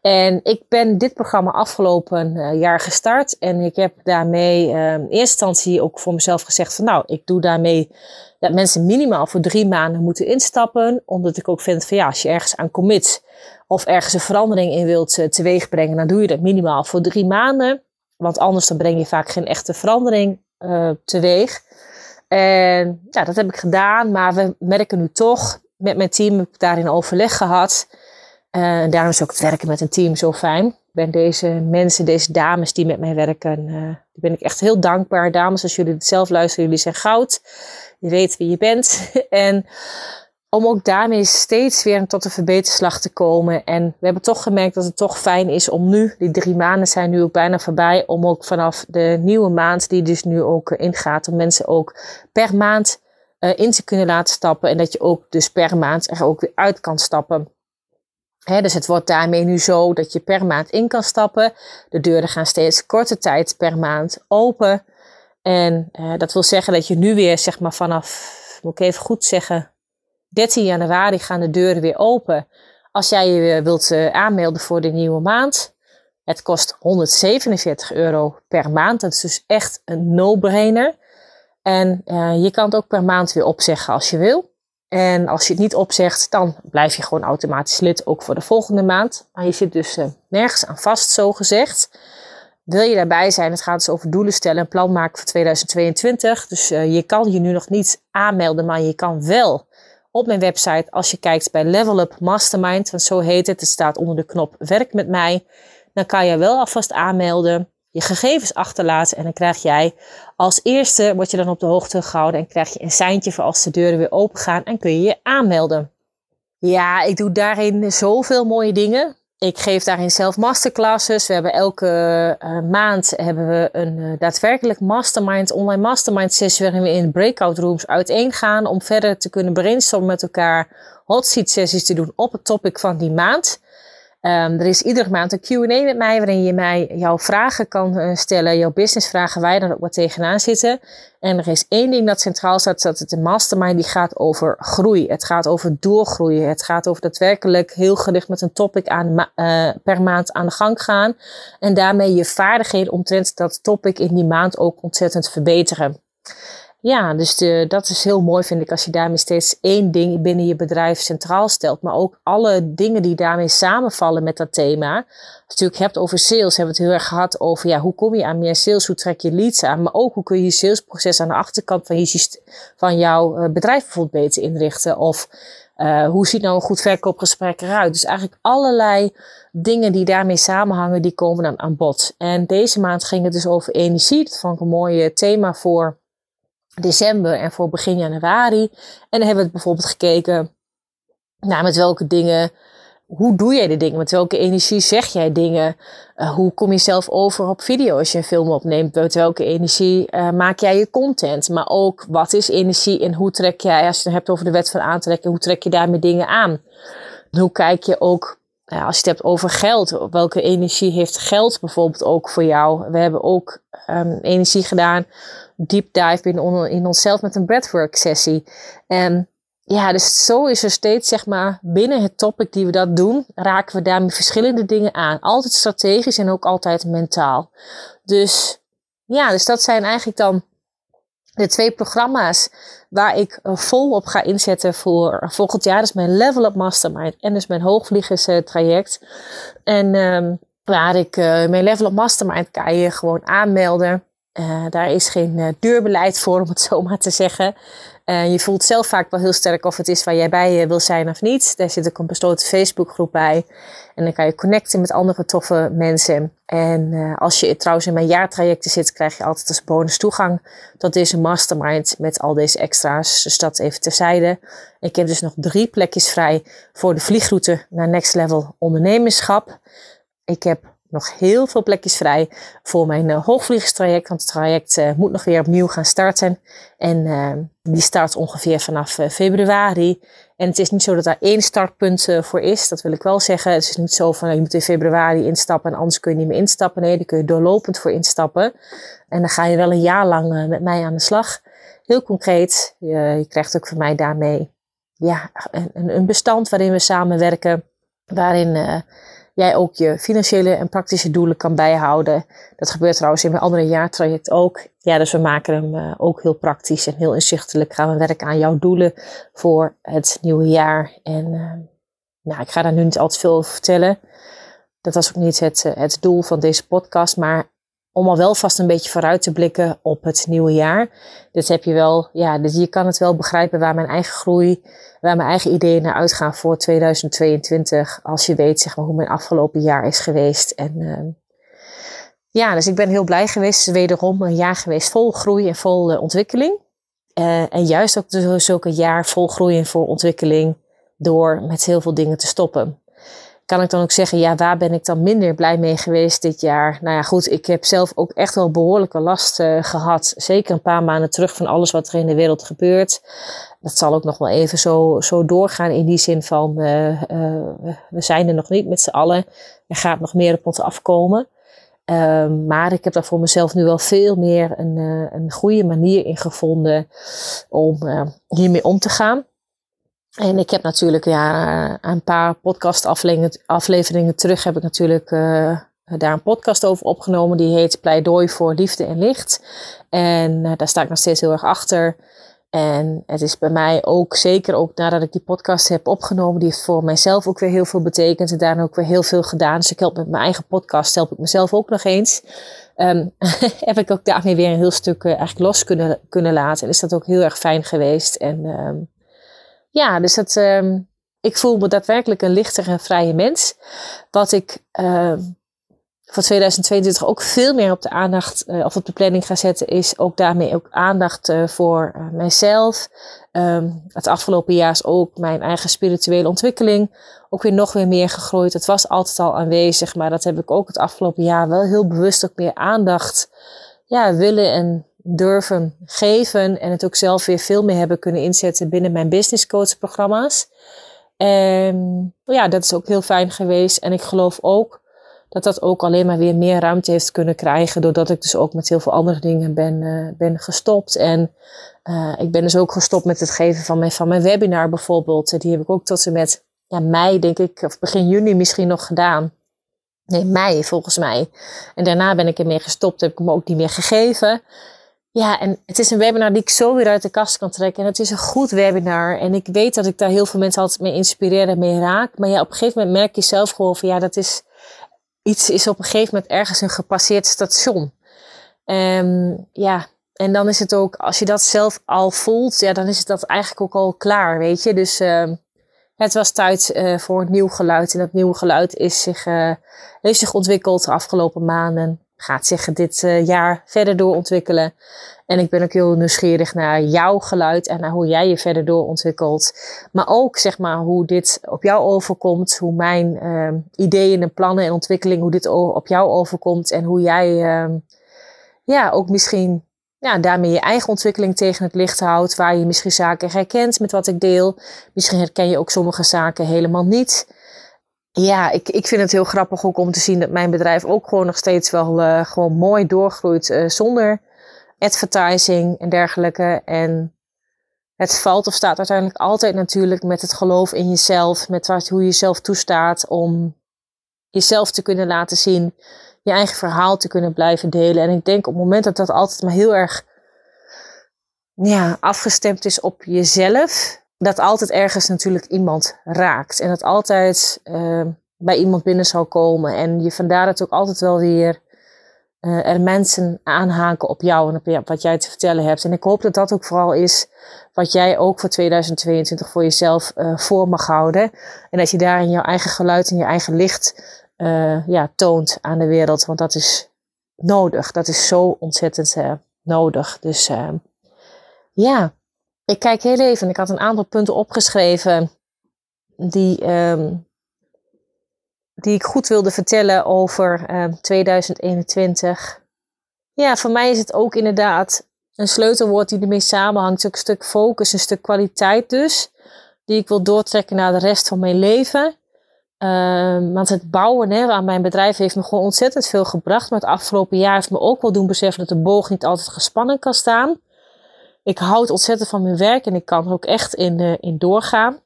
En ik ben dit programma afgelopen uh, jaar gestart. En ik heb daarmee uh, in eerste instantie ook voor mezelf gezegd van nou, ik doe daarmee dat mensen minimaal voor drie maanden moeten instappen. Omdat ik ook vind van ja, als je ergens aan commit of ergens een verandering in wilt uh, teweegbrengen, dan doe je dat minimaal voor drie maanden. Want anders dan breng je vaak geen echte verandering uh, teweeg. En ja, dat heb ik gedaan. Maar we merken nu toch, met mijn team heb ik daarin overleg gehad. Uh, en daarom is ook het werken met een team zo fijn. Ik ben deze mensen, deze dames die met mij werken, uh, ben ik echt heel dankbaar. Dames, als jullie het zelf luisteren, jullie zijn goud. Je weet wie je bent. en om ook daarmee steeds weer tot een verbeterslag te komen. En we hebben toch gemerkt dat het toch fijn is om nu, die drie maanden zijn nu ook bijna voorbij, om ook vanaf de nieuwe maand, die dus nu ook ingaat, om mensen ook per maand uh, in te kunnen laten stappen. En dat je ook dus per maand er ook weer uit kan stappen. Dus het wordt daarmee nu zo dat je per maand in kan stappen. De deuren gaan steeds korte tijd per maand open. En uh, dat wil zeggen dat je nu weer, zeg maar vanaf, moet ik even goed zeggen, 13 januari gaan de deuren weer open. Als jij je wilt uh, aanmelden voor de nieuwe maand. Het kost 147 euro per maand. Dat is dus echt een no-brainer. En uh, je kan het ook per maand weer opzeggen als je wil. En als je het niet opzegt, dan blijf je gewoon automatisch lid ook voor de volgende maand. Maar je zit dus nergens aan vast, zo gezegd. Wil je daarbij zijn? Het gaat dus over doelen stellen en plan maken voor 2022. Dus uh, je kan je nu nog niet aanmelden, maar je kan wel op mijn website als je kijkt bij Level Up Mastermind. Want zo heet het. Het staat onder de knop Werk met mij. Dan kan je wel alvast aanmelden, je gegevens achterlaten en dan krijg jij als eerste, word je dan op de hoogte gehouden en krijg je een seintje voor als de deuren weer open gaan en kun je je aanmelden. Ja, ik doe daarin zoveel mooie dingen. Ik geef daarin zelf masterclasses. We hebben elke uh, maand hebben we een uh, daadwerkelijk mastermind, online mastermind sessie waarin we in breakout rooms uiteen gaan om verder te kunnen brainstormen met elkaar, hot seat sessies te doen op het topic van die maand. Um, er is iedere maand een Q&A met mij waarin je mij jouw vragen kan uh, stellen, jouw businessvragen waar je dan ook wat tegenaan zitten. En er is één ding dat centraal staat, dat het een mastermind die gaat over groei. Het gaat over doorgroeien. Het gaat over daadwerkelijk heel gericht met een topic aan, uh, per maand aan de gang gaan. En daarmee je vaardigheden omtrent dat topic in die maand ook ontzettend verbeteren. Ja, dus dat is heel mooi, vind ik, als je daarmee steeds één ding binnen je bedrijf centraal stelt. Maar ook alle dingen die daarmee samenvallen met dat thema. Als je natuurlijk hebt over sales, hebben we het heel erg gehad over ja, hoe kom je aan meer sales, hoe trek je leads aan. Maar ook hoe kun je je salesproces aan de achterkant van, je, van jouw eh, bedrijf bijvoorbeeld beter inrichten. Of uh, hoe ziet nou een goed verkoopgesprek eruit? Dus eigenlijk allerlei dingen die daarmee samenhangen, die komen dan aan bod. En deze maand ging het dus over energie. Dat vond ik een mooi thema voor december en voor begin januari. En dan hebben we bijvoorbeeld gekeken naar met welke dingen, hoe doe jij de dingen? Met welke energie zeg jij dingen? Uh, hoe kom je zelf over op video als je een film opneemt? Met welke energie uh, maak jij je content? Maar ook wat is energie en hoe trek jij, als je het hebt over de wet van aantrekken, hoe trek je daarmee dingen aan? hoe kijk je ook als je het hebt over geld, welke energie heeft geld bijvoorbeeld ook voor jou? We hebben ook um, energie gedaan deep dive in, in onszelf met een breathwork sessie. En ja, dus zo is er steeds, zeg maar, binnen het topic die we dat doen, raken we daarmee verschillende dingen aan. Altijd strategisch en ook altijd mentaal. Dus ja, dus dat zijn eigenlijk dan de twee programma's waar ik eh, vol op ga inzetten voor volgend jaar. Is mijn Level Up Mastermind en dus mijn hoogvliegers traject. En um, waar ik uh, mijn Level Up Mastermind kan je gewoon aanmelden. Uh, daar is geen uh, duurbeleid voor, om het zo maar te zeggen. Uh, je voelt zelf vaak wel heel sterk of het is waar jij bij wil zijn of niet. Daar zit ook een besloten Facebookgroep bij. En dan kan je connecten met andere toffe mensen. En als je trouwens in mijn jaartrajecten zit, krijg je altijd als bonus toegang tot deze mastermind met al deze extra's. Dus dat even terzijde. Ik heb dus nog drie plekjes vrij voor de vliegroute naar Next Level Ondernemerschap. Ik heb nog heel veel plekjes vrij voor mijn uh, hoogvliegerstraject. Want het traject uh, moet nog weer opnieuw gaan starten. En uh, die start ongeveer vanaf februari. En het is niet zo dat daar één startpunt voor is. Dat wil ik wel zeggen. Het is niet zo van je moet in februari instappen en anders kun je niet meer instappen. Nee, daar kun je doorlopend voor instappen. En dan ga je wel een jaar lang met mij aan de slag. Heel concreet. Je, je krijgt ook van mij daarmee ja, een, een bestand waarin we samenwerken. Waarin jij ook je financiële en praktische doelen kan bijhouden. Dat gebeurt trouwens in mijn andere jaartraject ook. Ja, dus we maken hem uh, ook heel praktisch en heel inzichtelijk. Gaan we werken aan jouw doelen voor het nieuwe jaar. En uh, nou, ik ga daar nu niet al te veel over vertellen. Dat was ook niet het, uh, het doel van deze podcast. Maar om al wel vast een beetje vooruit te blikken op het nieuwe jaar. Dus heb je wel, ja, dus je kan het wel begrijpen waar mijn eigen groei, waar mijn eigen ideeën naar uitgaan voor 2022. Als je weet, zeg maar, hoe mijn afgelopen jaar is geweest. En uh, ja, dus ik ben heel blij geweest. Wederom een jaar geweest vol groei en vol uh, ontwikkeling. Uh, en juist ook dus ook een jaar vol groei en vol ontwikkeling door met heel veel dingen te stoppen kan ik dan ook zeggen, ja, waar ben ik dan minder blij mee geweest dit jaar? Nou ja, goed, ik heb zelf ook echt wel behoorlijke last uh, gehad. Zeker een paar maanden terug van alles wat er in de wereld gebeurt. Dat zal ook nog wel even zo, zo doorgaan in die zin van, uh, uh, we zijn er nog niet met z'n allen. Er gaat nog meer op ons afkomen. Ehm, maar ik heb daar voor mezelf nu wel veel meer een, een goede manier in gevonden om hiermee om te gaan. En ik heb natuurlijk ja, een paar podcastafleveringen terug heb ik natuurlijk uh, daar een podcast over opgenomen. Die heet Pleidooi voor Liefde en Licht. En uh, daar sta ik nog steeds heel erg achter. En het is bij mij ook, zeker ook nadat ik die podcast heb opgenomen, die heeft voor mijzelf ook weer heel veel betekend en daarna ook weer heel veel gedaan. Dus ik help met mijn eigen podcast, help ik mezelf ook nog eens. Um, heb ik ook daarmee weer een heel stuk eigenlijk los kunnen, kunnen laten. En is dat ook heel erg fijn geweest. En um, ja, dus dat, um, ik voel me daadwerkelijk een lichter en vrije mens. Wat ik uh, voor 2022 ook veel meer op de aandacht uh, of op de planning ga zetten, is ook daarmee ook aandacht uh, voor uh, mijzelf. Um, het afgelopen jaar is ook mijn eigen spirituele ontwikkeling ook weer nog weer meer gegroeid. Het was altijd al aanwezig, maar dat heb ik ook het afgelopen jaar wel heel bewust ook meer aandacht ja, willen en durven geven en het ook zelf weer veel meer hebben kunnen inzetten binnen mijn business coach programma's. En ja, dat is ook heel fijn geweest. En ik geloof ook dat dat ook alleen maar weer meer ruimte heeft kunnen krijgen. Doordat ik dus ook met heel veel andere dingen ben, uh, ben gestopt. En uh, ik ben dus ook gestopt met het geven van mijn, van mijn webinar bijvoorbeeld. Die heb ik ook tot en met ja, mei, denk ik, of begin juni misschien nog gedaan. Nee, mei volgens mij. En daarna ben ik ermee gestopt. Heb ik hem ook niet meer gegeven. Ja, en het is een webinar die ik zo weer uit de kast kan trekken. En het is een goed webinar. En ik weet dat ik daar heel veel mensen altijd mee inspireer en mee raak. Maar ja, op een gegeven moment merk je zelf gewoon van ja, dat is iets is op een gegeven moment ergens een gepasseerd station. En ja, en dan is het ook, als je dat zelf al voelt, ja, dan is het dat eigenlijk ook al klaar, weet je. Dus uh, het was tijd uh, voor een nieuw geluid. En dat nieuwe geluid is zich, uh, heeft zich ontwikkeld de afgelopen maanden gaat zich dit uh, jaar verder doorontwikkelen. En ik ben ook heel nieuwsgierig naar jouw geluid en naar hoe jij je verder doorontwikkelt. Maar ook zeg maar hoe dit op jou overkomt, hoe mijn uh, ideeën en plannen en ontwikkeling, hoe dit op jou overkomt en hoe jij uh, ja, ook misschien ja, daarmee je eigen ontwikkeling tegen het licht houdt, waar je misschien zaken herkent met wat ik deel. Misschien herken je ook sommige zaken helemaal niet ja, ik, ik vind het heel grappig ook om te zien dat mijn bedrijf ook gewoon nog steeds wel uh, gewoon mooi doorgroeit uh, zonder advertising en dergelijke. En het valt of staat uiteindelijk altijd natuurlijk met het geloof in jezelf, met wat, hoe je jezelf toestaat om jezelf te kunnen laten zien, je eigen verhaal te kunnen blijven delen. En ik denk op het moment dat dat altijd maar heel erg ja, afgestemd is op jezelf, dat altijd ergens natuurlijk iemand raakt. En dat altijd uh, bij iemand binnen zal komen. En je vandaar dat ook altijd wel weer uh, er mensen aanhaken op jou en op wat jij te vertellen hebt. En ik hoop dat dat ook vooral is wat jij ook voor 2022 voor jezelf uh, voor mag houden. En dat je daarin jouw eigen geluid en je eigen licht ja, toont aan de wereld. Want dat is nodig. Dat is zo ontzettend nodig. Dus ja, ik kijk heel even. Ik had een aantal punten opgeschreven die, um, die ik goed wilde vertellen over 2021. Ehm, ja, voor mij is het ook inderdaad een sleutelwoord die ermee samenhangt. Een stuk focus, een stuk kwaliteit dus. Die ik wil doortrekken naar de rest van mijn leven. Um, want het bouwen hè, aan mijn bedrijf heeft me gewoon ontzettend veel gebracht. Maar het afgelopen jaar heeft me ook wel doen beseffen dat de boog niet altijd gespannen kan staan. Ik houd ontzettend van mijn werk en ik kan er ook echt in, uh, in doorgaan.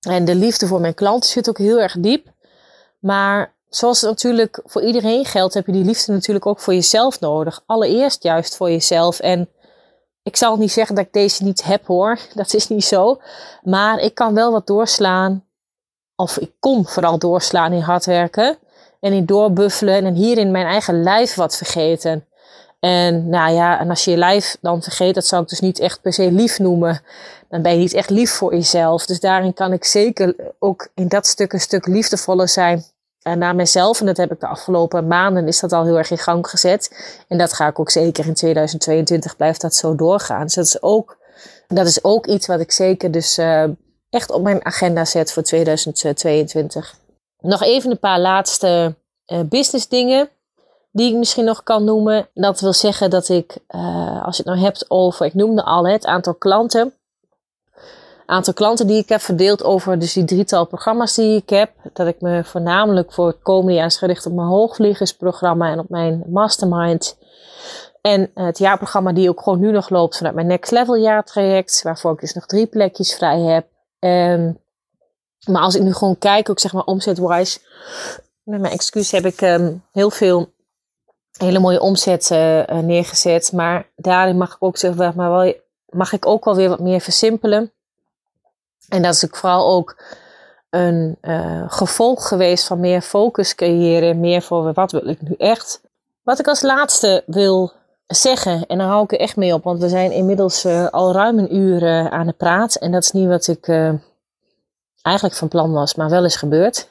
En de liefde voor mijn klanten zit ook heel erg diep. Maar zoals het natuurlijk voor iedereen geldt, heb je die liefde natuurlijk ook voor jezelf nodig. Allereerst juist voor jezelf. En ik zal niet zeggen dat ik deze niet heb hoor, dat is niet zo. Maar ik kan wel wat doorslaan, of ik kon vooral doorslaan in hard werken. En in doorbuffelen en hier in mijn eigen lijf wat vergeten. En nou ja, en als je je lijf dan vergeet, dat zou ik dus niet echt per se lief noemen. Dan ben je niet echt lief voor jezelf. Dus daarin kan ik zeker ook in dat stuk een stuk liefdevoller zijn en naar mezelf. En dat heb ik de afgelopen maanden is dat al heel erg in gang gezet. En dat ga ik ook zeker in 2022 blijft dat zo doorgaan. Dus dat is ook, dat is ook iets wat ik zeker dus uh, echt op mijn agenda zet voor 2022. Nog even een paar laatste uh, business dingen die ik misschien nog kan noemen. Dat wil zeggen dat ik, uh, als je het nou hebt over, ik noemde al het aantal klanten aantal klanten die ik heb verdeeld over dus die drietal programma's die ik heb. Dat ik me voornamelijk voor het komende jaar is gericht op mijn hoogvliegersprogramma en op mijn mastermind. En het jaarprogramma die ook gewoon nu nog loopt vanuit mijn Next Level jaartraject. Waarvoor ik dus nog drie plekjes vrij heb. En, maar als ik nu gewoon kijk, ook zeg maar omzetwise. Met mijn excuus heb ik um, heel veel hele mooie omzet uh, neergezet. Maar daarin mag ik ook zeggen, maar wel, mag ik ook wel weer wat meer versimpelen. En dat is ook vooral ook een uh, gevolg geweest van meer focus creëren, meer voor wat wil ik nu echt. Wat ik als laatste wil zeggen, en daar hou ik er echt mee op, want we zijn inmiddels al ruim een uur aan de praat. En dat is niet wat ik eigenlijk van plan was, maar wel is gebeurd.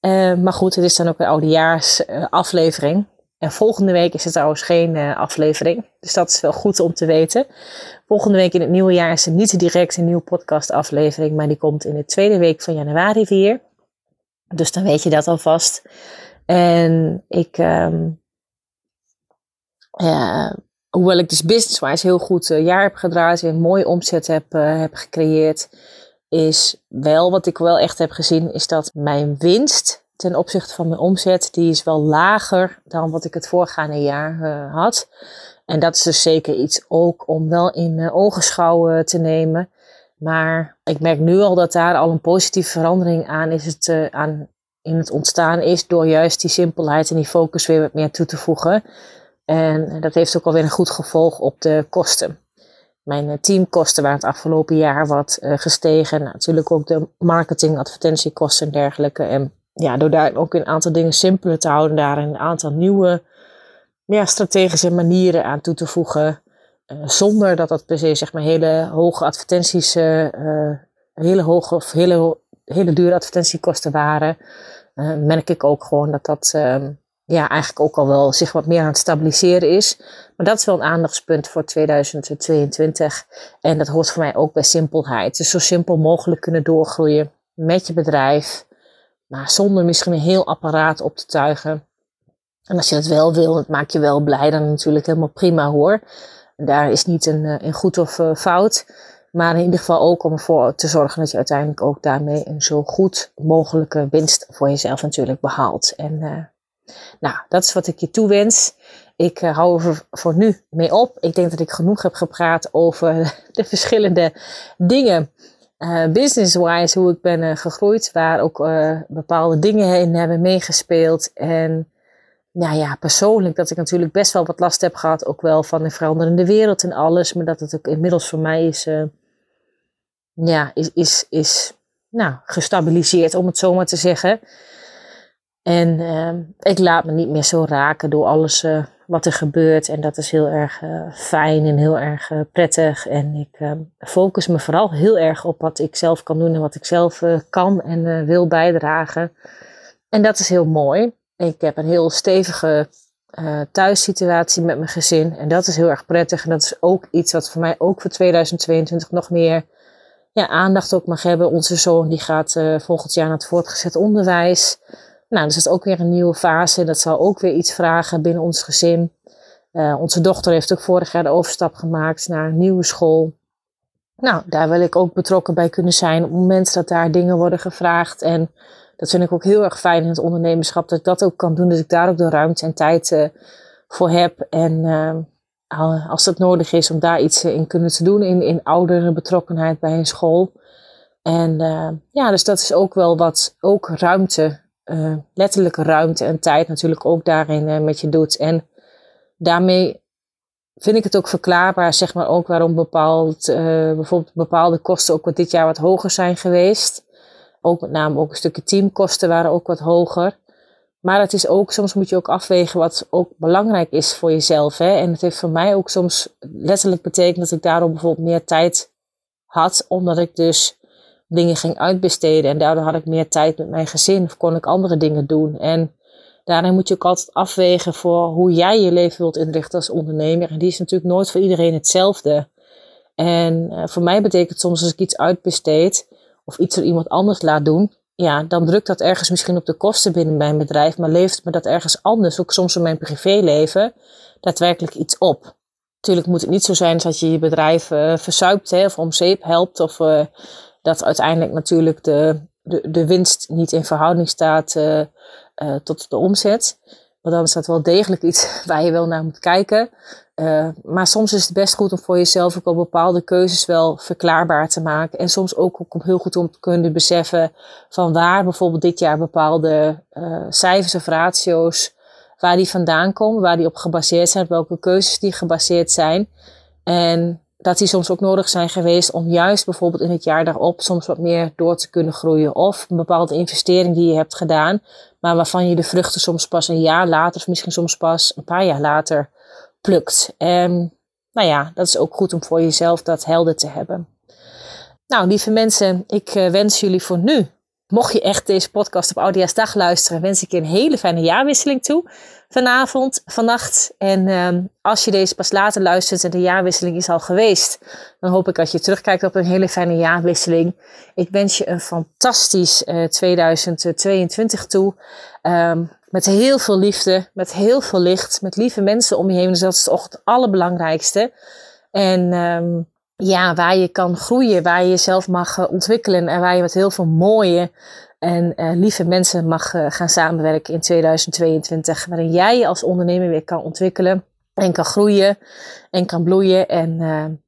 maar goed, het is dan ook een oudejaarsaflevering. En volgende week is er trouwens geen uh, aflevering. Dus dat is wel goed om te weten. Volgende week in het nieuwe jaar is er niet direct een nieuwe podcast aflevering. Maar die komt in de tweede week van januari weer. Dus dan weet je dat alvast. En ik, ja, hoewel ik dus business-wise heel goed uh, jaar heb gedraaid. En een mooie omzet heb, uh, heb gecreëerd. Is wel wat ik wel echt heb gezien. Is dat mijn winst ten opzichte van mijn omzet, die is wel lager dan wat ik het voorgaande jaar uh, had. En dat is dus zeker iets ook om wel in uh, ogenschouw te nemen. Maar ik merk nu al dat daar al een positieve verandering aan, is het, aan in het ontstaan is door juist die simpelheid en die focus weer wat meer toe te voegen. En dat heeft ook alweer een goed gevolg op de kosten. Mijn teamkosten waren het afgelopen jaar wat gestegen. natuurlijk ook de marketing, advertentiekosten en dergelijke. En ja, door daar ook een aantal dingen simpeler te houden, daar een aantal nieuwe ja, strategische manieren aan toe te voegen. Uh, zonder dat dat per se zeg maar hele hoge advertenties, uh, hele hoge of hele, hele dure advertentiekosten waren. merk ik ook gewoon dat dat ehm, ja, eigenlijk ook al wel zich wat meer aan het stabiliseren is. Maar dat is wel een aandachtspunt voor 2022. En dat hoort voor mij ook bij simpelheid. Dus zo simpel mogelijk kunnen doorgroeien met je bedrijf. Maar zonder misschien een heel apparaat op te tuigen. En als je het wel wil, het maakt je wel blij, dan natuurlijk helemaal prima hoor. daar is niet een, eh, een goed of uh, fout. Maar in ieder geval ook om ervoor te zorgen dat je uiteindelijk ook daarmee een zo goed mogelijke winst voor jezelf natuurlijk behaalt. En uh, nou, dat is wat ik je toewens. Ik hou er voor nu mee op. Ik denk dat ik genoeg heb gepraat over de verschillende dingen uh, business-wise, hoe ik ben uh, gegroeid, waar ook uh, bepaalde dingen in hebben meegespeeld. En nou ja, persoonlijk dat ik natuurlijk best wel wat last heb gehad, ook wel van de veranderende wereld en alles, maar dat het ook inmiddels voor mij is, ja, is, is, is nou, gestabiliseerd, om het zo maar te zeggen. En ik laat me niet meer zo raken door alles wat er gebeurt. En dat is heel erg uh, fijn en heel erg uh, prettig. En ik uh, focus me vooral heel erg op wat ik zelf kan doen en wat ik zelf kan en wil bijdragen. En dat is heel mooi. Ik heb een heel stevige thuissituatie met mijn gezin. En dat is heel erg prettig. En dat is ook iets wat voor mij ook voor 2022 nog meer ja, aandacht ook mag hebben. Onze zoon die gaat volgend jaar naar het voortgezet onderwijs. Nou, dus dat is ook weer een nieuwe fase. Dat zal ook weer iets vragen binnen ons gezin. Uh, onze dochter heeft ook vorig jaar de overstap gemaakt naar een nieuwe school. Nou, daar wil ik ook betrokken bij kunnen zijn op het moment dat daar dingen worden gevraagd. En dat vind ik ook heel erg fijn in het ondernemerschap, dat ik dat ook kan doen. Dat ik daar ook de ruimte en tijd uh, voor heb. En uh, als dat nodig is, om daar iets in kunnen te doen in, in oudere betrokkenheid bij een school. En ja, dus dat is ook wel wat ook ruimte, letterlijke ruimte en tijd natuurlijk ook daarin met je doet. En daarmee vind ik het ook verklaarbaar, zeg maar ook waarom bepaald, uh, bijvoorbeeld bepaalde kosten ook wat dit jaar wat hoger zijn geweest. Ook met name ook een stukje teamkosten waren ook wat hoger. Maar het is ook, soms moet je ook afwegen wat ook belangrijk is voor jezelf. Hè? En het heeft voor mij ook soms letterlijk betekend dat ik daarom bijvoorbeeld meer tijd had, omdat ik dus dingen ging uitbesteden. En daardoor had ik meer tijd met mijn gezin of kon ik andere dingen doen. En daarin moet je ook altijd afwegen voor hoe jij je leven wilt inrichten als ondernemer. En die is natuurlijk nooit voor iedereen hetzelfde. En uh, voor mij betekent soms als ik iets uitbesteed of iets door iemand anders laat doen, ja, dan drukt dat ergens misschien op de kosten binnen mijn bedrijf, maar levert me dat ergens anders, ook soms in mijn privéleven, daadwerkelijk iets op. Natuurlijk moet het niet zo zijn dat je je bedrijf uh, verzuipt hè, of om zeep helpt, of uh, dat uiteindelijk natuurlijk de, de, de winst niet in verhouding staat uh, tot de omzet. Want dan is dat wel degelijk iets waar je wel naar moet kijken. Uh, maar soms is het best goed om voor jezelf ook al bepaalde keuzes wel verklaarbaar te maken. En soms ook, ook heel goed om te kunnen beseffen van waar bijvoorbeeld dit jaar bepaalde cijfers of ratio's, waar die vandaan komen, waar die op gebaseerd zijn, welke keuzes die gebaseerd zijn. En dat die soms ook nodig zijn geweest om juist bijvoorbeeld in het jaar daarop soms wat meer door te kunnen groeien. Of een bepaalde investering die je hebt gedaan, maar waarvan je de vruchten soms pas een jaar later, of misschien soms pas een paar jaar later plukt. En nou ja, dat is ook goed om voor jezelf dat helder te hebben. Nou, lieve mensen, ik eh, wens jullie voor nu Mocht je echt deze podcast op Oudejaarsdag luisteren, wens ik je een hele fijne jaarwisseling toe. Vanavond, vannacht. En um, als je deze pas later luistert en de jaarwisseling is al geweest, dan hoop ik dat je terugkijkt op een hele fijne jaarwisseling. Ik wens je een fantastisch uh, eh, 2022 toe. Um, met heel veel liefde, met heel veel licht, met lieve mensen om je heen. Dus dat is toch het allerbelangrijkste. En um, ja, waar je kan groeien, waar je jezelf mag uh, ontwikkelen en waar je met heel veel mooie en uh, lieve mensen mag uh, gaan samenwerken in 2022. Waarin jij als ondernemer weer kan ontwikkelen en kan groeien en kan bloeien. En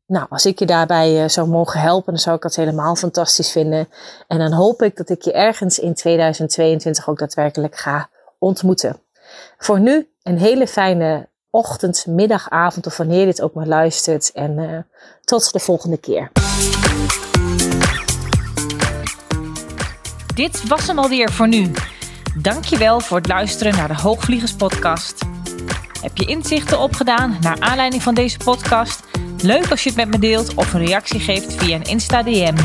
nou, als ik je daarbij zou mogen helpen, dan zou ik dat helemaal fantastisch vinden. En dan hoop ik dat ik je ergens in 2022 ook daadwerkelijk ga ontmoeten. Voor nu een hele fijne ochtend, middag, avond of wanneer je dit ook maar luistert. En uh, tot de volgende keer. Dit was hem alweer voor nu. Dankjewel voor het luisteren naar de Hoogvliegers podcast. Heb je inzichten opgedaan naar aanleiding van deze podcast? Leuk als je het met me deelt of een reactie geeft via een Insta DM.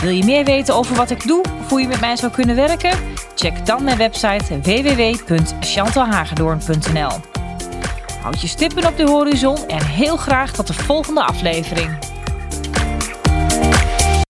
Wil je meer weten over wat ik doe of hoe je met mij zou kunnen werken? Check dan mijn website www.chantalhagedoorn.nl. Houd je stippen op de horizon en heel graag tot de volgende aflevering.